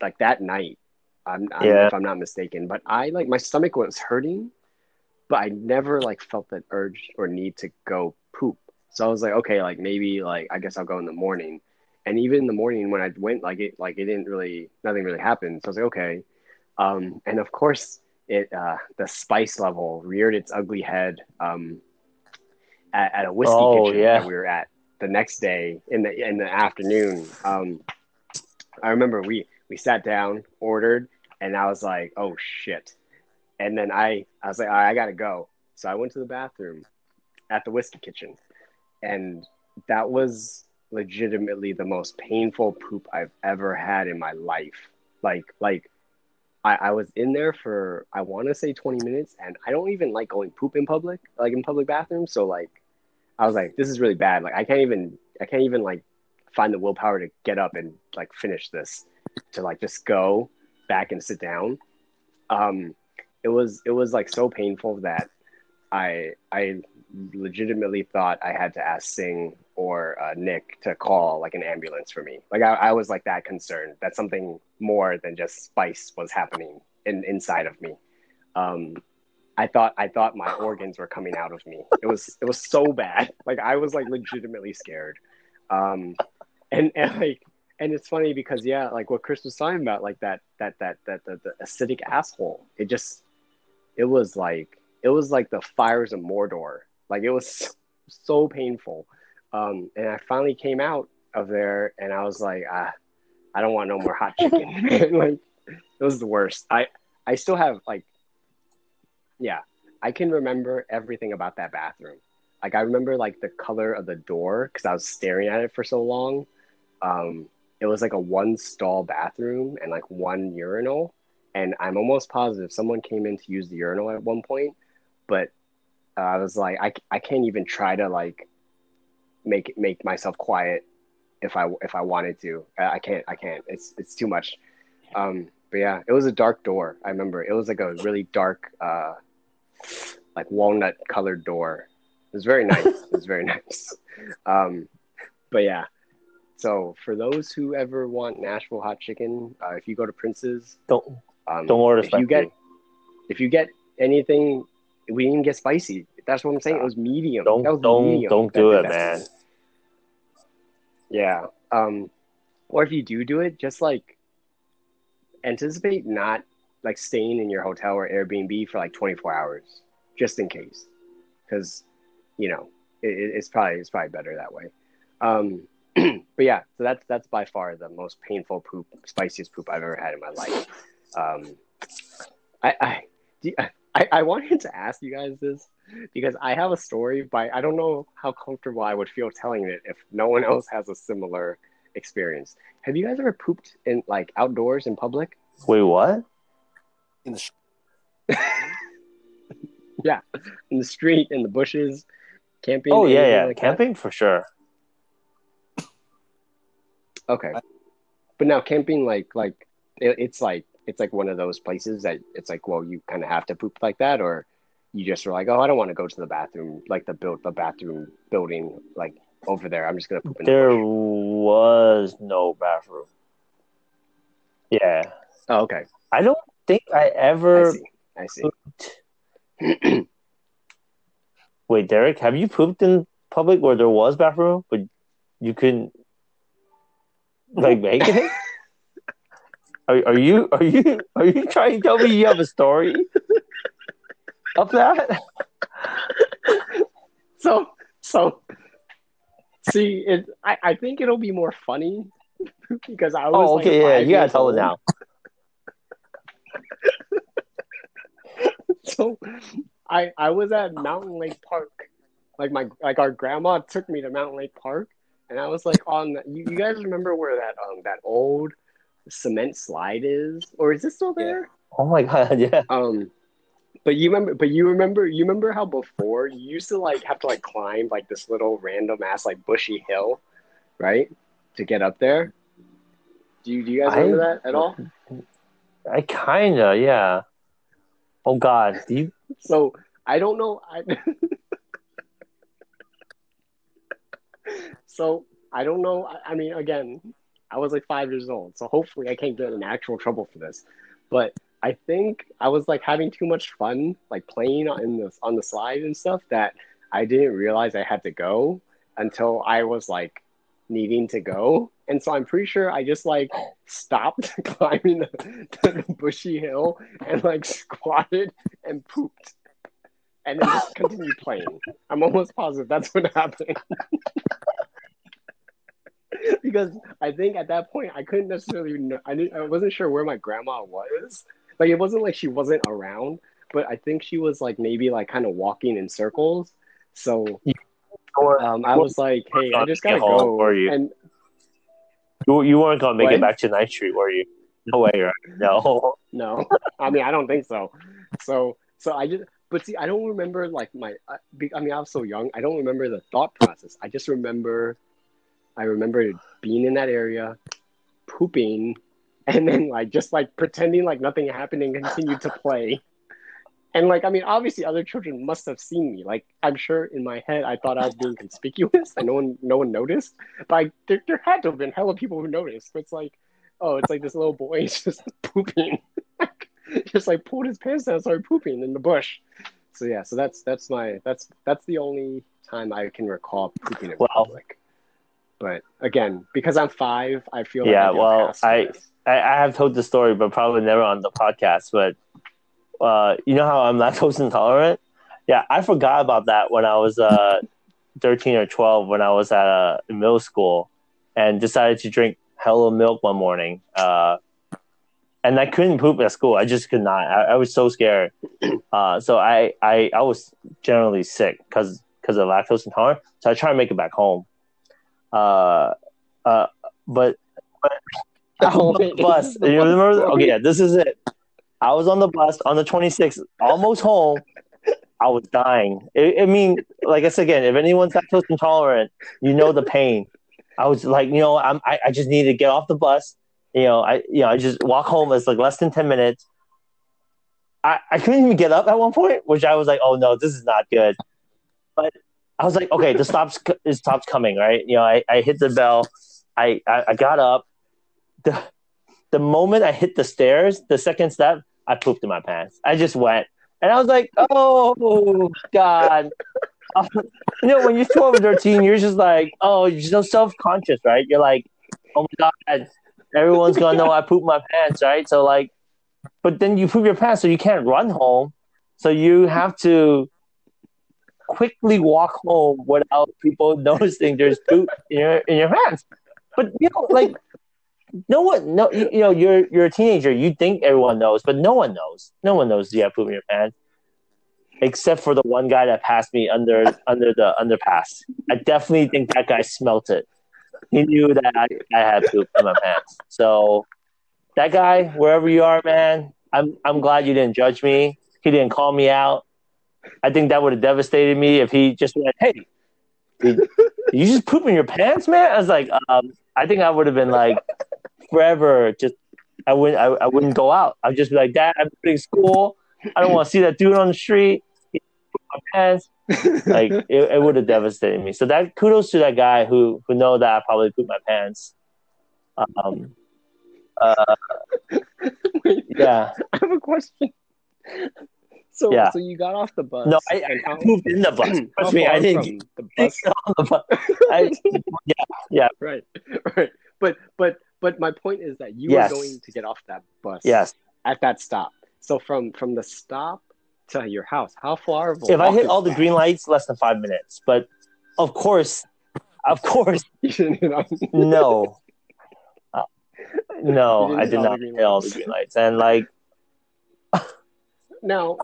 like that night. I'm, I'm Yeah. if I'm not mistaken, but I like my stomach was hurting but I never like felt that urge or need to go poop. So I was like, okay, like maybe like I guess I'll go in the morning. And even in the morning when I went, like it like it didn't really nothing really happened. So I was like, okay. Um, and of course it uh, the spice level reared its ugly head um, at, at a whiskey Oh, kitchen yeah. that we were at the next day in the in the afternoon. Um, I remember we we sat down, ordered, and I was like, oh shit. And then I, I was like, I gotta go. So I went to the bathroom at the whiskey kitchen, and that was legitimately the most painful poop I've ever had in my life. Like, like I, I was in there for I want to say 20 minutes, and I don't even like going poop in public, like in public bathrooms. So like, I was like, this is really bad. Like, I can't even, I can't even like find the willpower to get up and like finish this, to like just go back and sit down. Um, it was it was like so painful that I I legitimately thought I had to ask Singh or uh, Nick to call like an ambulance for me. Like I, I was like that concerned that something more than just spice was happening in inside of me. Um, I thought I thought my organs were coming out of me. It was it was so bad. (laughs) Like I was like legitimately scared. Um, and and like and it's funny because yeah, like what Chris was talking about, like that that that that the, the acidic asshole. It just it was like it was like the fires of Mordor. Like it was (laughs) so painful. Um, and I finally came out of there, and I was like, ah, I don't want no more hot chicken. (laughs) like it was the worst. I I still have like, yeah, I can remember everything about that bathroom. Like I remember like the color of the door because I was staring at it for so long. Um, it was like a one stall bathroom and like one urinal, and I'm almost positive someone came in to use the urinal at one point, but uh, I was like, I, I can't even try to like make make myself quiet if I if I wanted to. I can't. I can't. It's it's too much. Um, but yeah, it was a dark door. I remember it was like a really dark, uh, like walnut colored door. It was very nice. it was very (laughs) nice. Um, but yeah. So for those who ever want Nashville hot chicken, uh, if you go to Prince's, Don't um, don't order if you get if you get anything, we didn't get spicy. That's what I'm saying. It was medium. Don't was don't medium. don't do it, man. Yeah. Um, or if you do do it, just like anticipate not like staying in your hotel or Airbnb for like 24 hours, just in case, because you know it- it's probably it's probably better that way. Um, (clears throat) but yeah, so that's that's by far the most painful poop, spiciest poop I've ever had in my life. Um, I I, do I I wanted to ask you guys this because I have a story, but I don't know how comfortable I would feel telling it if no one else has a similar experience. Have you guys ever pooped in like outdoors in public? Wait, what? in the sh- (laughs) yeah, in the street, in the bushes, camping. Oh yeah, yeah, like that? camping for sure. Okay, but now camping, like, like it, it's like it's like one of those places that it's like, well, you kind of have to poop like that, or you just are like, oh, I don't want to go to the bathroom, like the built the bathroom building, like over there. I'm just gonna poop in There the was no bathroom. Yeah, Oh, okay, I don't think I I ever see, I see. (clears throat) Wait, Derek, have you pooped in public where there was bathroom, but you couldn't like make it? (laughs) Are, are you are you are you trying to tell me you have a story of that? So, so see, it. I, I think it'll be more funny because I was. Oh, like, okay, yeah, you gotta tell it now. (laughs) So, I I was at Mountain Lake Park, like my like our grandma took me to Mountain Lake Park, and I was like on. The, you, you guys remember where that um that old cement slide is, or is it still Yeah. there? Oh my god, (laughs) yeah. Um, but you remember, but you remember, you remember how before you used to like have to like climb like this little random ass like bushy hill, right, to get up there. Do you do you guys I- remember that at all? (laughs) I kinda, yeah. Oh god, do you So I don't know. I (laughs) so I don't know. I, I mean, again, I was like five years old, so hopefully I can't get in actual trouble for this. But I think I was like having too much fun, like playing on the on the slide and stuff, that I didn't realize I had to go until I was like needing to go. And so I'm pretty sure I just like stopped (laughs) climbing the, the bushy hill and like squatted and pooped and then just continued playing. I'm almost positive that's what happened. (laughs) (laughs) because I think at that point I couldn't necessarily know, I didn't, I wasn't sure where my grandma was. Like it wasn't like she wasn't around, but I think she was like maybe like kind of walking in circles. So um, I was like, hey, I just gotta go. were you? And you, you weren't gonna make What? it back to Ninth Street, were you? No way, right? No. (laughs) No, I mean I don't think so. So so I just but see I don't remember like my I, I mean I was so young I don't remember the thought process. I just remember I remember being in that area, pooping, and then like just like pretending like nothing happened and continued to play. And like I mean obviously other children must have seen me. Like I'm sure in my head I thought I was being conspicuous and no one no one noticed. But I, there, there had to have been hella people who noticed. But it's like oh it's like this little boy (laughs) is just pooping just like pulled his pants down and started pooping in the bush. So yeah, so that's that's my that's that's the only time I can recall pooping in Wow. public. But again, because I'm five, I feel like Yeah, I well, I- I, I have told the story, but probably never on the podcast. But uh, you know how I'm lactose (laughs) intolerant? Yeah, I forgot about that when I was uh, 13 or 12 when I was at uh, middle school and decided to drink hello milk one morning. Uh, and I couldn't poop at school. I just could not. I, I was so scared. (clears throat) Uh, so I, I, I was generally sick because because of lactose intolerant. So I tried to make it back home. Uh, uh, but I was on the bus. (laughs) You remember? Okay, yeah, this is it. I was on the bus on the 26th, almost home. I was dying. I, I mean, like I said again, if anyone's lactose intolerant, you know the pain. I was like, you know, I'm, I, I just needed to get off the bus. You know, I, you know, I just walk home. It's like less than 10 minutes. I, I couldn't even get up at one point, which I was like, oh no, this is not good. But I was like, okay, the stops, it stops coming, right? You know, I, I hit the bell. I, I, I got up. The, the moment I hit the stairs, the second step, I pooped in my pants. I just went. And I was like, oh, God. (laughs) you know, when you're 12 or 13, you're just like, oh, you're so self conscious, right? You're like, oh my God, everyone's to know I pooped my pants, right? So, like, but then you poop your pants, so you can't run home. So you have to quickly walk home without people (laughs) noticing there's poop in your, in your pants. But, you know, like, no one, no, you, you know, you're you're a teenager. You think everyone knows, but no one knows. No one knows you have poop in your pants, except for the one guy that passed me under under the underpass. I definitely think that guy smelt it. He knew that I, I had poop in my pants. So that guy, wherever you are, man, I'm I'm glad you didn't judge me. He didn't call me out. I think that would have devastated me if he just went, "Hey, did you just poop in your pants, man?" I was like, um, I think I would have been like, forever. Just I wouldn't. I, I wouldn't go out. I'd just be like, "Dad, I'm in school. I don't want to see that dude on the street." My pants. Like it, it would have devastated me. So that kudos to that guy who who know that I probably pooped my pants. Um, uh, (laughs) Wait, yeah. I have a question. So, Yeah. so you got off the bus. No, I, I how- moved in the bus. (clears throat) Trust me, I didn't from the get bus. on the bus. I, (laughs) yeah, Right, right. But but but my point is that you Yes. were going to get off that bus. yes. At that stop. So from from the stop to your house, how far If I hit all the green lights, less than five minutes. But of course, of course, (laughs) You didn't hit all- no. Uh, no, I did not hit all the green lights. And like, Now,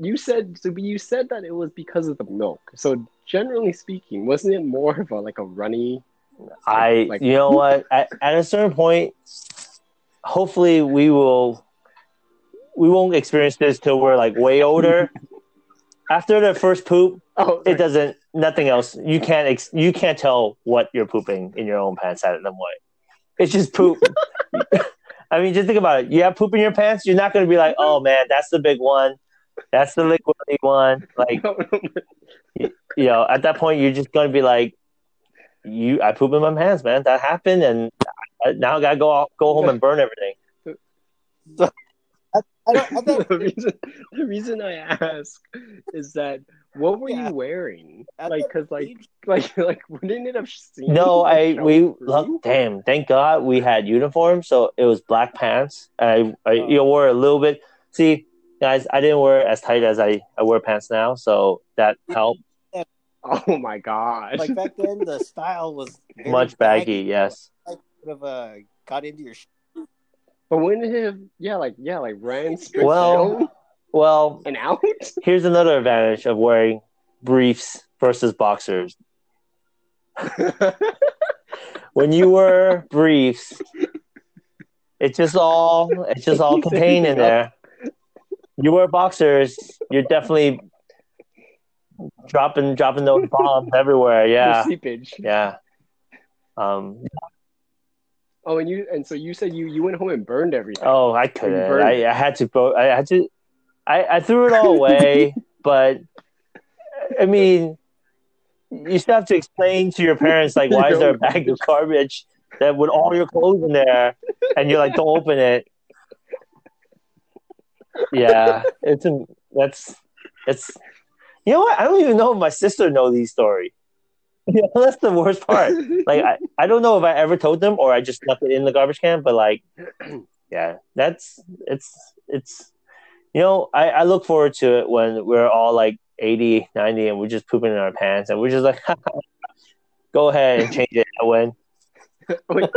you said so. You said that it was because of the milk. So generally speaking, wasn't it more of a like a runny? I, Like- you know what? At, at a certain point, hopefully we will, we won't experience this till we're like way older. (laughs) After the first poop, Oh, it doesn't. Nothing else. You can't. Ex, you can't tell what you're pooping in your own pants at them way. It's just poop. (laughs) (laughs) I mean, just think about it. You have poop in your pants. You're not going to be like, mm-hmm. "Oh man, that's the big one. That's the liquidy one." Like, (laughs) you know, at that point, you're just going to be like, "You, I poop in my pants, man. That happened, and I, now I got to go out, go home and burn everything." I don't, I think (laughs) the reason the reason I ask is that what were Yeah. you wearing? At Like, cause like age- (laughs) like like wouldn't it have seen? No, I we through? look, damn. Thank God we had uniforms, so it was black pants. I I Oh. you know, wore a little bit. See, guys, I didn't wear as tight as I I wear pants now, so that helped (laughs) Oh my god! like back then, the style was much baggy. Yes, Would have uh, got into your. Sh- but wouldn't it have? Yeah, like yeah, like ran straight Well- down well, and out. (laughs) here's another advantage of wearing briefs versus boxers. (laughs) When you wear briefs, it's just all it's just all contained in there. You wear boxers, you're definitely dropping dropping those (laughs) bombs everywhere. Yeah, The seepage. yeah. Um, Oh, and you and so you said you you went home and burned everything. oh, I couldn't. I. I had to. I had to. I, I threw it all away, (laughs) but I mean, you still have to explain to your parents like, (laughs) why is there a bag of garbage that with all your clothes in there, and you're like, don't open it. Yeah, (laughs) it's a, that's it's. You know what? I don't even know if my sister know these stories. (laughs) You know, that's the worst part. Like I, I don't know if I ever told them or I just left it in the garbage can, but like (clears throat) yeah, that's it's it's you know, I, I look forward to it when we're all like 80, 90 and we're just pooping in our pants and we're just like (laughs) go ahead and change it when Wait.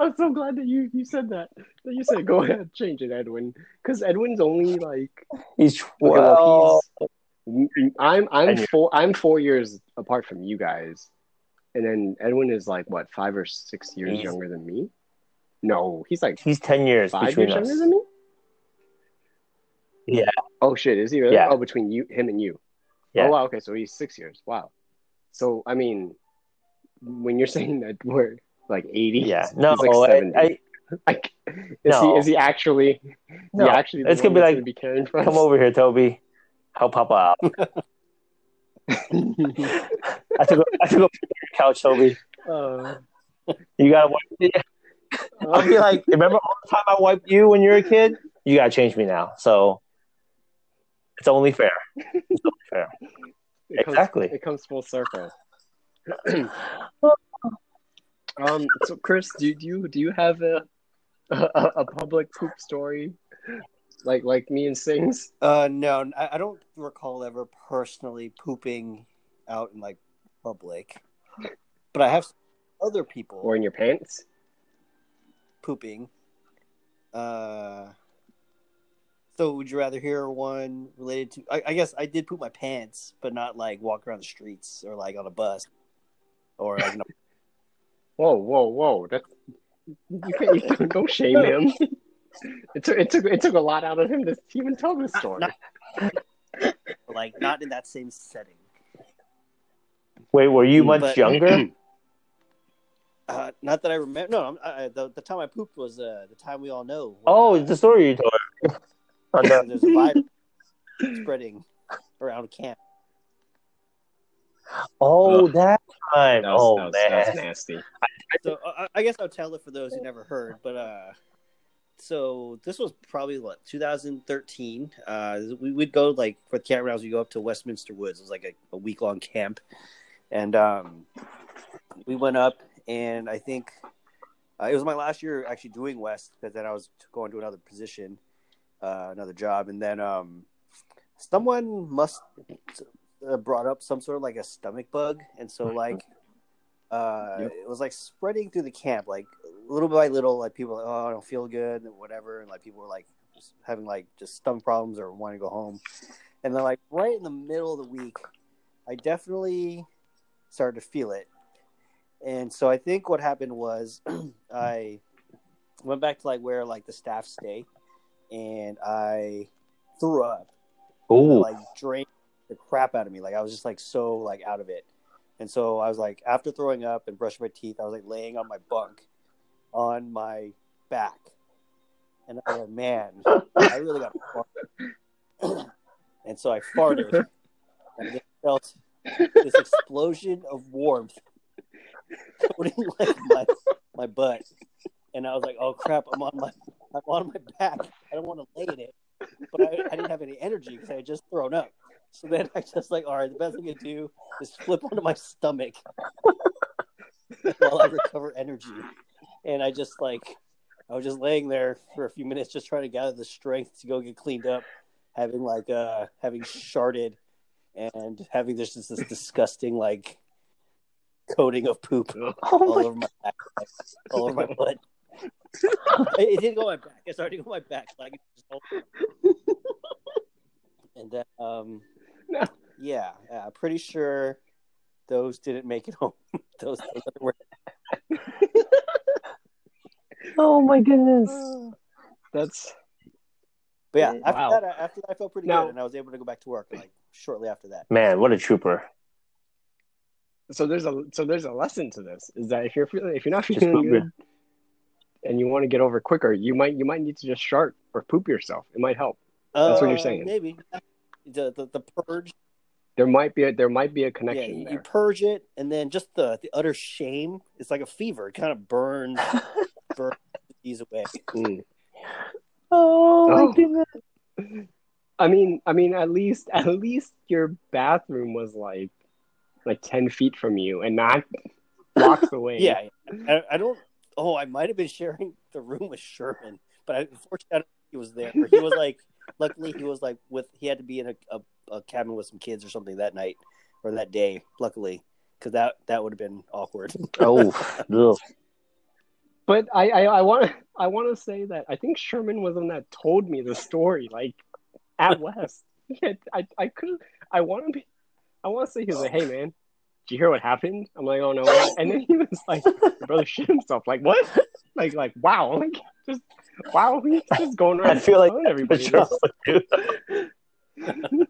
I'm so glad that you, you said that. That you said go ahead, change it, Edwin. Because Edwin's only like he's okay, 12. well, he's I'm I'm And four I'm four years apart from you guys, and then Edwin is like what five or six years He's- younger than me. No, he's like he's 10 years five between years us. younger than me. Yeah. Oh shit, is he really? Yeah. Oh, between you, him, and you. Yeah. Oh wow. Okay, so he's six years. Wow. So I mean, when you're (laughs) saying that we're like eighty, Yeah. No, like I, seventy. I like, is No. he is he actually? no. He actually? It's gonna be like, be caring for us? come over here, Toby. Help Papa out. (laughs) I took a, I took a picture of your couch, Toby. uh, You gotta wipe it. I'll be like, remember all the time I wiped you when you were a kid? You gotta change me now. So it's only fair. It's only fair. it comes- Exactly. it comes full circle. (clears throat) um. So, Chris, do, do you do you have a a, a public poop story, like like me and Sings? Uh, no, I, I don't recall ever personally pooping out in like public, but I have other people Or in your pants? pooping. Uh, so would you rather hear one related to? I, I guess I did poop my pants, but not like walk around the streets or like on a bus or like. In a- Whoa, whoa, whoa! That's you can't, you can't don't (laughs) shame him. It took it took it took a lot out of him to even tell this story. Not- like not in that same setting. Wait, were you much but- younger? (clears throat) Uh, not that I remember. No, I'm- I, I- the, the time I pooped was uh, the time we all know. Oh, uh, it's the story you told. On the- (laughs) there's a virus spreading around camp. Oh, Ugh. that time. That was, oh that was, man. that was nasty. So uh, I guess I'll tell it for those who never heard. But uh, so this was probably what 2013. Uh, we would go like for the campgrounds. We go up to Westminster Woods. It was like a, a week long camp, and um, we went up. And I think uh, it was my last year actually doing West because then I was going to another position, uh, another job, and then um, someone must uh, brought up some sort of like a stomach bug, and so like uh, Yep. it was like spreading through the camp, like little by little, like people, like, oh, I don't feel good, and whatever, and like people were like just having like just stomach problems or wanting to go home, and then like right in the middle of the week, I definitely started to feel it, and so I think what happened was (clears throat) I went back to like where like the staff stay, and I threw up. Ooh. like drained the crap out of me. Like I was just like so like out of it. And so I was like, after throwing up and brushing my teeth, I was like laying on my bunk on my back. And I was like, man, I really got (clears throat) and so I farted. And I felt this explosion of warmth coating like my, my butt. And I was like, oh crap, I'm on my I'm on my back. I don't want to lay in it. But I, I didn't have any energy because I had just thrown up. So then I just like, all right, the best thing to do is flip onto my stomach while I recover energy. And I just like, I was just laying there for a few minutes, just trying to gather the strength to go get cleaned up, having like, uh, having sharded and having this this, this disgusting like coating of poop (laughs) Oh all over my back, like, all over my butt. it, it didn't go on my back. It started to go on my back. Like, it just hold it. (laughs) and then, um, No. (laughs) yeah, yeah, I'm pretty sure those didn't make it home. (laughs) those, those were, (laughs) Oh my goodness. (sighs) That's but yeah, after Wow. that, I, after that, I felt pretty Now- good, and I was able to go back to work like shortly after that. Man, what a trooper. so there's a so there's a lesson to this is that if you're feeling if you're not feeling poop good and you want to get over quicker, you might you might need to just shart or poop yourself. It might help. That's what you're Uh, saying. Maybe the, the the purge. There might be a there might be a Yeah, connection you, there. you purge it, and then just the the utter shame. It's like a fever. It kind of burns (laughs) burns these away. Mm. Oh my Oh. goodness. I mean, I mean, at least at least your bathroom was like like ten feet from you and not blocks away. (laughs) Yeah, I, I don't. Oh, I might have been sharing the room with Sherman, but I, unfortunately, I he was there. He was like, luckily, he was like with. He had to be in a, a, a cabin with some kids or something that night or that day. Luckily, because that that would have been awkward. (laughs) Oh, ugh. But I I, I want I want to say that I think Sherman was the one that told me the story like at West. (laughs) Yeah, I I could I want to be I want to say he was like, hey man, did you hear what happened? I'm like, oh no, and then he was like, your brother shit himself. Like what? Like like wow, (laughs) like just wow, he's (laughs) just going around. I feel like everybody. what this. Would do.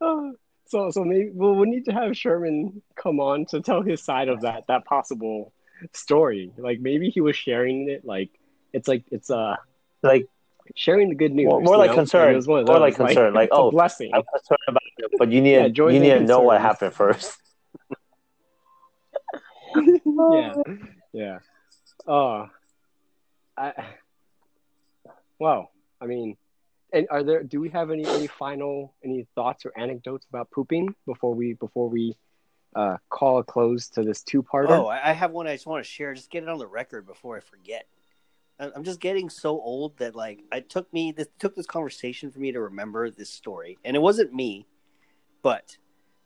Uh, (laughs) so so maybe well, we need to have Sherman come on to tell his side of that that possible story. Like maybe he was sharing it like it's like it's uh Like, sharing the good news. More- more like know? concern. it was one of More like concern, like, (laughs) oh, blessing. I'm concerned about it, but you need Yeah, you need to know what happened first. yeah, yeah. Uh, I wow. I mean, and are there? Do we have any any final any thoughts or anecdotes about pooping before we before we uh call a close to this two parter? Oh, I have one I just want to share. Just get it on the record before I forget. I'm just getting so old that like I took me this took this conversation for me to remember this story, and it wasn't me, but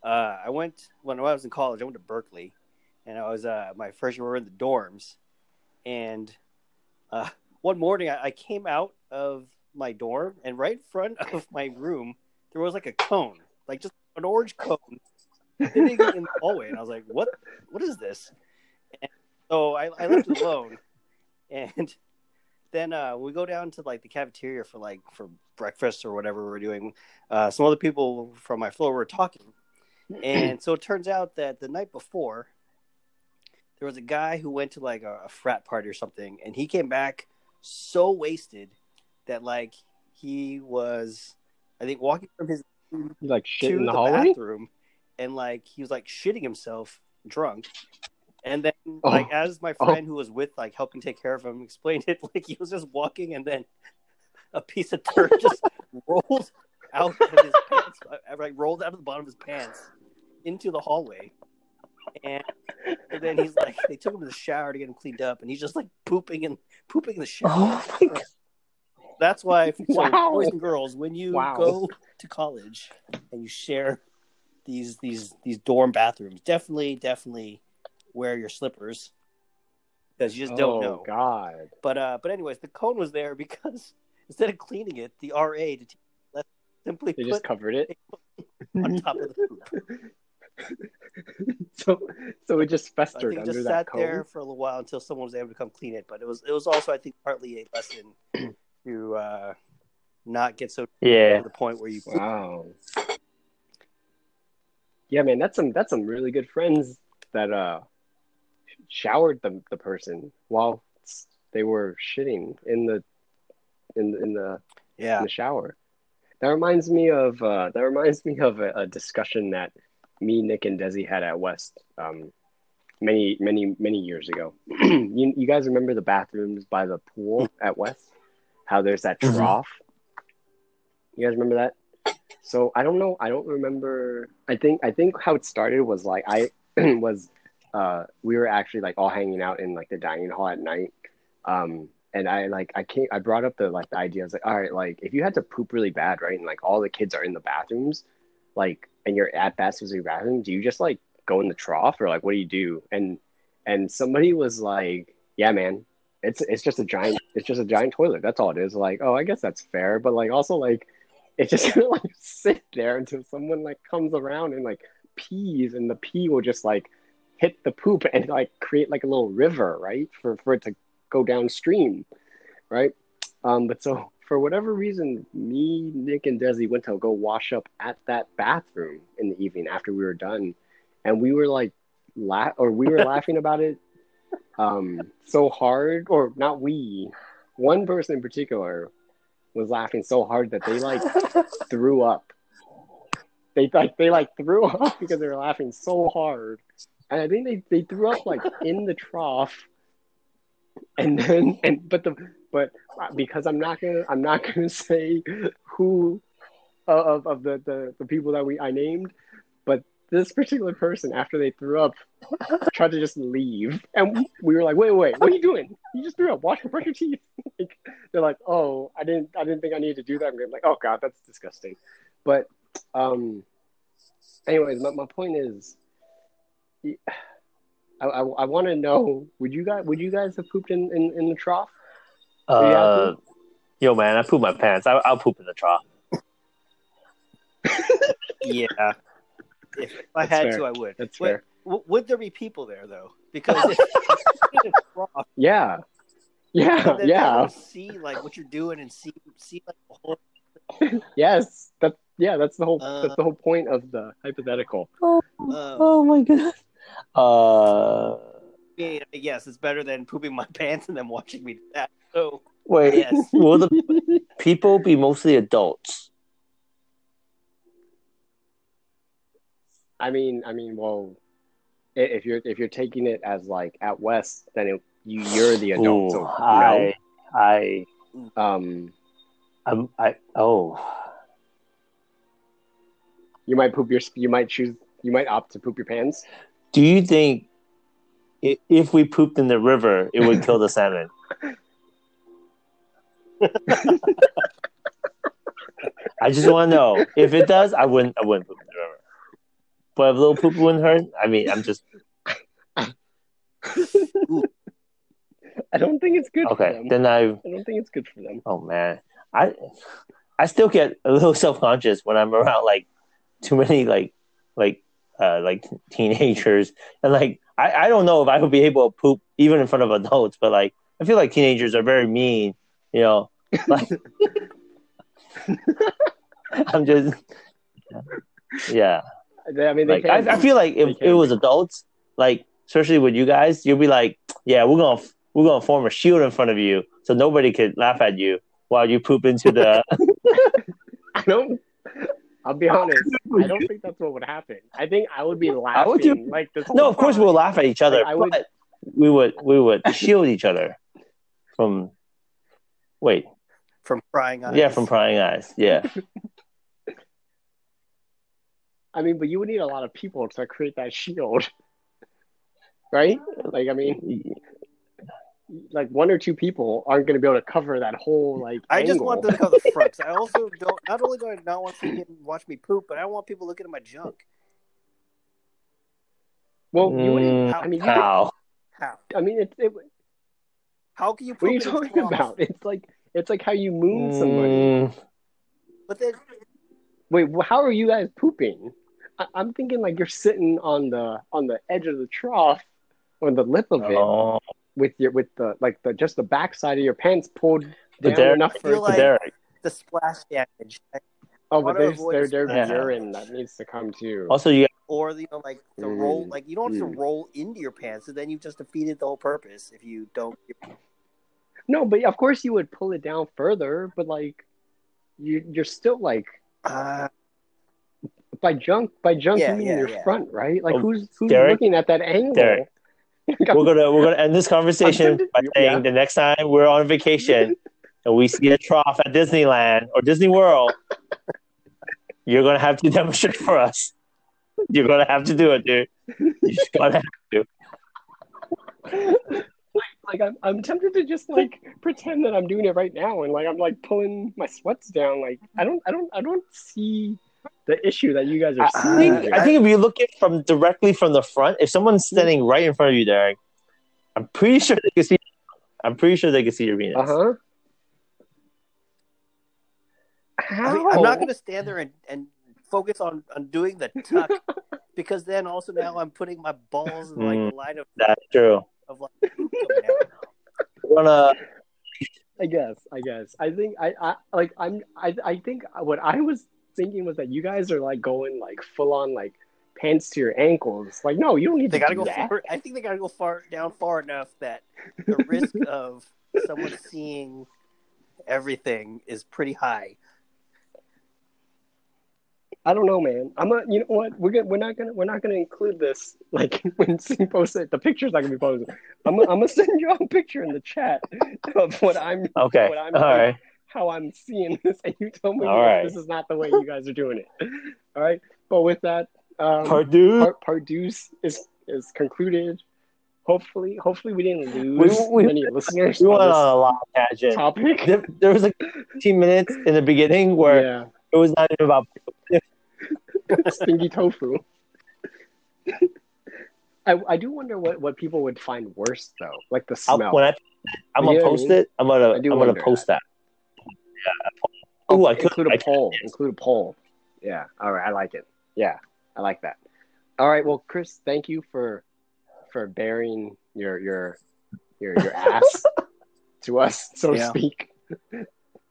uh, I went when I was in college. I went to Berkeley, and I was uh, my we were in the dorms, and uh, one morning I, I came out of my dorm, and right in front of (laughs) my room there was like a cone, like just an orange cone, sitting in the hallway, and I was like, "What? What is this?" So I, I left it alone, and then uh, we go down to like the cafeteria for like for breakfast or whatever we're doing. Uh, some other people from my floor were talking, and so it turns out that the night before there was a guy who went to like a, a frat party or something, and he came back so wasted that like he was, I think, walking from his You like shit to in the the hallway? bathroom, and like he was like shitting himself drunk. And then, Oh. like, as my Oh. friend who was with, like, helping take care of him, explained it, (laughs) like, he was just walking, and then a piece of dirt (laughs) just rolled out of his pants, uh, like, rolled out of the bottom of his pants into the hallway. And, and then he's like, they took him to the shower to get him cleaned up, and he's just like pooping and pooping in the shower. Oh my god. That's why, so Wow. boys and girls, when you Wow. go to college and you share these these these dorm bathrooms, definitely, definitely wear your slippers because you just don't oh, know. God. But uh, but anyways, the cone was there because (laughs) instead of cleaning it, the RA to teach left simply They just covered it. (laughs) on top of the poop. (laughs) (laughs) so so it just festered I festered think it under just that sat cone. there for a little while until someone was able to come clean it. But it was it was also I think partly a lesson (clears throat) to uh, not get so Yeah. to the point where you Wow. Yeah, man, that's some that's some really good friends that uh showered the the person while they were shitting in the in the, in the yeah in the shower. That reminds me of uh, that reminds me of a, a discussion that me, Nick, and Desi had at West um, many many many years ago. (clears throat) you, you guys remember the bathrooms by the pool at West? How there's that Mhm. trough. You guys remember that? So I don't know. I don't remember. I think I think how it started was like I (clears throat) was uh, we were actually like all hanging out in like the dining hall at night. Um, and I like I came I brought up the like the idea. I was like, all right, like if you had to poop really bad, right, and like all the kids are in the bathrooms, like and you're at that specific bathroom, do you just like go in the trough or like what do you do? And and somebody was like, yeah, man, it's it's just a giant it's just a giant toilet. That's all it is. Like, oh, I guess that's fair, but like also like it just (laughs) gonna like sit there until someone like comes around and like pees, and the pee will just like hit the poop and like create like a little river, right, for for it to go downstream, right? Um, but so for whatever reason, me, Nick, and Desi went to go wash up at that bathroom in the evening after we were done, and we were like, la- or we were (laughs) laughing about it, um, so hard, or not we, one person in particular was laughing so hard that they like (laughs) threw up. They like they like threw up (laughs) because they were laughing so hard, and I think they they threw up like in the trough. And then and but the but because I'm not gonna I'm not (laughs) gonna say who of of the the, the people that we I named, but this particular person after they threw up tried to just leave, and we were like, wait wait, what are you doing? You just threw up. Wash brush your teeth. (laughs) like, they're like, oh, I didn't I didn't think I needed to do that. I'm like, oh god, that's disgusting. But um, anyways, my my point is. (sighs) I, I, I want to know would you guys would you guys have pooped in, in, in the trough? Uh, yo, man, I poop my pants. I, I'll poop in the trough. (laughs) yeah. If I That's had fair. to, I would. That's Wait, fair. w- would there be people there though? Because if in a (laughs) trough, Yeah, yeah, then yeah. see like what you're doing and see see like the whole. (laughs) Yes, that yeah. That's the whole Uh, that's the whole point of the hypothetical. Uh, Oh my god. Uh, yeah, yes, it's better than pooping my pants and then watching me do that. So wait. Yes. (laughs) Will the people be mostly adults? I mean, I mean, well, if you're if you're taking it as like at West, then it, you you're the adult. Ooh, so I, I. Um, I'm, I. Oh, you might poop your you might choose you might opt to poop your pants. do you think if we pooped in the river, it would kill the salmon? (laughs) I just want to know if it does. I wouldn't. I wouldn't poop in the river. But if a little poop wouldn't hurt, I mean, I'm just I don't think it's good for okay. them. Then I. I don't think it's good for them. Oh man, I I still get a little (laughs) self conscious when I'm around like too many like like uh like teenagers and like I, I don't know if I would be able to poop even in front of adults, but like I feel like teenagers are very mean. You know, like (laughs) I'm just yeah. I mean, Like I, I feel like if it was adults, like especially with you guys, you'll be like, yeah, we're gonna we're gonna form a shield in front of you so nobody could laugh at you while you poop into the. (laughs) I don't. I'll be honest. (laughs) I don't think that's what would happen. I think I would be laughing. would do- like this. No, of course time. we'll laugh at each other, Like, I would- but we would we would shield each other from. Wait, from prying eyes. yeah, from prying eyes. Yeah, I mean, but you would need a lot of people to create that shield, right? Like, I mean, like one or two people aren't going to be able to cover that whole like. I just want them to cover the front. 'cause I also (laughs) don't. Not only do I not want to watch me poop, but I want people looking at my junk. Well, you wouldn't. Mm, I mean, how? How? I mean, it, it, How can you? what are you poop in a talking about? (laughs) It's like it's like how you moon somebody. Mm, But then, Wait, how are you guys pooping? I, I'm thinking like you're sitting on the on the edge of the trough or the lip of it oh, with your with the like the just the backside of your pants pulled But down there- enough for feel it to- like- Derek. the splash damage, oh, but wanna there's avoid there the there'd be splash. urine that needs to come too. Also, you or you know, like the roll. Mm, Like you don't have mm. to roll into your pants, and then you've just defeated the whole purpose if you don't. No, but of course you would pull it down further, but like you you're still like Uh, by junk by junk Yeah, you mean yeah, your yeah. front, right? Like Oh, who's who's Derek? looking at that angle? Derek. (laughs) we're gonna we're gonna end this conversation by (laughs) saying yeah. the next time we're on vacation (laughs) and we see a trough at Disneyland or Disney World, you're gonna have to demonstrate for us. You're gonna have to do it, dude. You just gotta have to. Like I'm, I'm tempted to just like pretend that I'm doing it right now and like I'm like pulling my sweats down like I don't I don't I don't see the issue that you guys are I seeing. think, I think if you look at from directly from the front, if someone's standing right in front of you, Derek, I'm pretty sure they can see. I'm pretty sure they can see your penis. uh huh. I mean, I'm not going to stand there and, and focus on, on doing the tuck (laughs) because then also now I'm putting my balls in like Mm. the line of, That's true. Of like poop coming out. We're gonna I guess. I guess. I think I, I like I'm I I think what I was thinking was that you guys are like going like full on like pants to your ankles. Like no, you don't need They to got to do go. that. Far, I think they got to go far down far enough that the risk (laughs) of someone seeing everything is pretty high. I don't know, man. I'm a, you know what? We're gonna, we're not gonna, we're not gonna include this. (laughs) Like when Singh posts it, the picture's not gonna be posted. I'm, I'm gonna send you a picture in the chat of what I'm, okay. What I'm- All right. how I'm seeing this, and you tell me All right. this is not the way you guys are doing it. All right. But with that, um, part, part is is concluded. Hopefully, hopefully we didn't lose we- many listeners We went on on a long tangent. topic. There, there was like 15 minutes in the beginning where Yeah, it was not even about. (laughs) stinky tofu. (laughs) I, I do wonder what, what people would find worse though, like the I'll, smell. when I, I'm gonna You know what I post mean? it. I'm gonna I I'm gonna post that. Oh, Ooh, I could- include a I poll. Include a poll. Yeah. All right. I like it. Yeah, I like that. All right. Well, Chris, thank you for for bearing your your your your ass (laughs) to us, so to speak,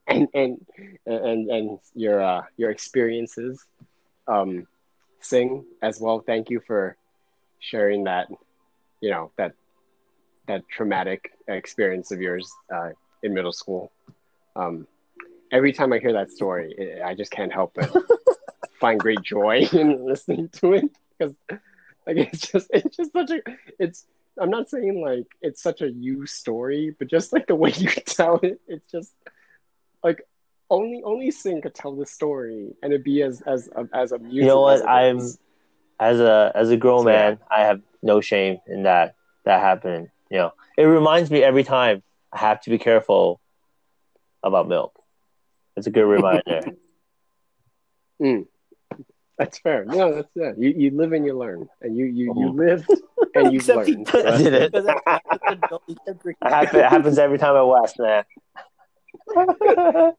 and and and and your uh, your experiences. Um, Singh as well. Thank you for sharing that. You know that that traumatic experience of yours uh, in middle school. Um, every time I hear that story, it, I just can't help but (laughs) find great joy (laughs) in listening to it because, like, it's just it's just such a it's. I'm not saying like it's such a you story, but just like the way you (laughs) tell it, it's just like only only Singh could tell this story and it'd be as as as amusing. You know what? as I'm- As a as a grown So, yeah. man, I have no shame in that that happening. You know, it reminds me every time I have to be careful about milk. It's a good (laughs) reminder. That's fair. No, that's it. You you live and you learn, and you you you Mhm. lived and you (laughs) Except he learned. does- So did it. Because that's why he's an adult, he can drink it, it happens every time at West, man. (laughs)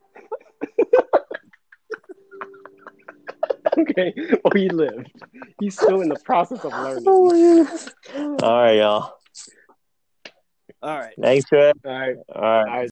okay. (laughs) Well, he lived. He's still in the process of learning. Oh, All right, y'all. All right. Thanks, Trey. All right. All right. All right.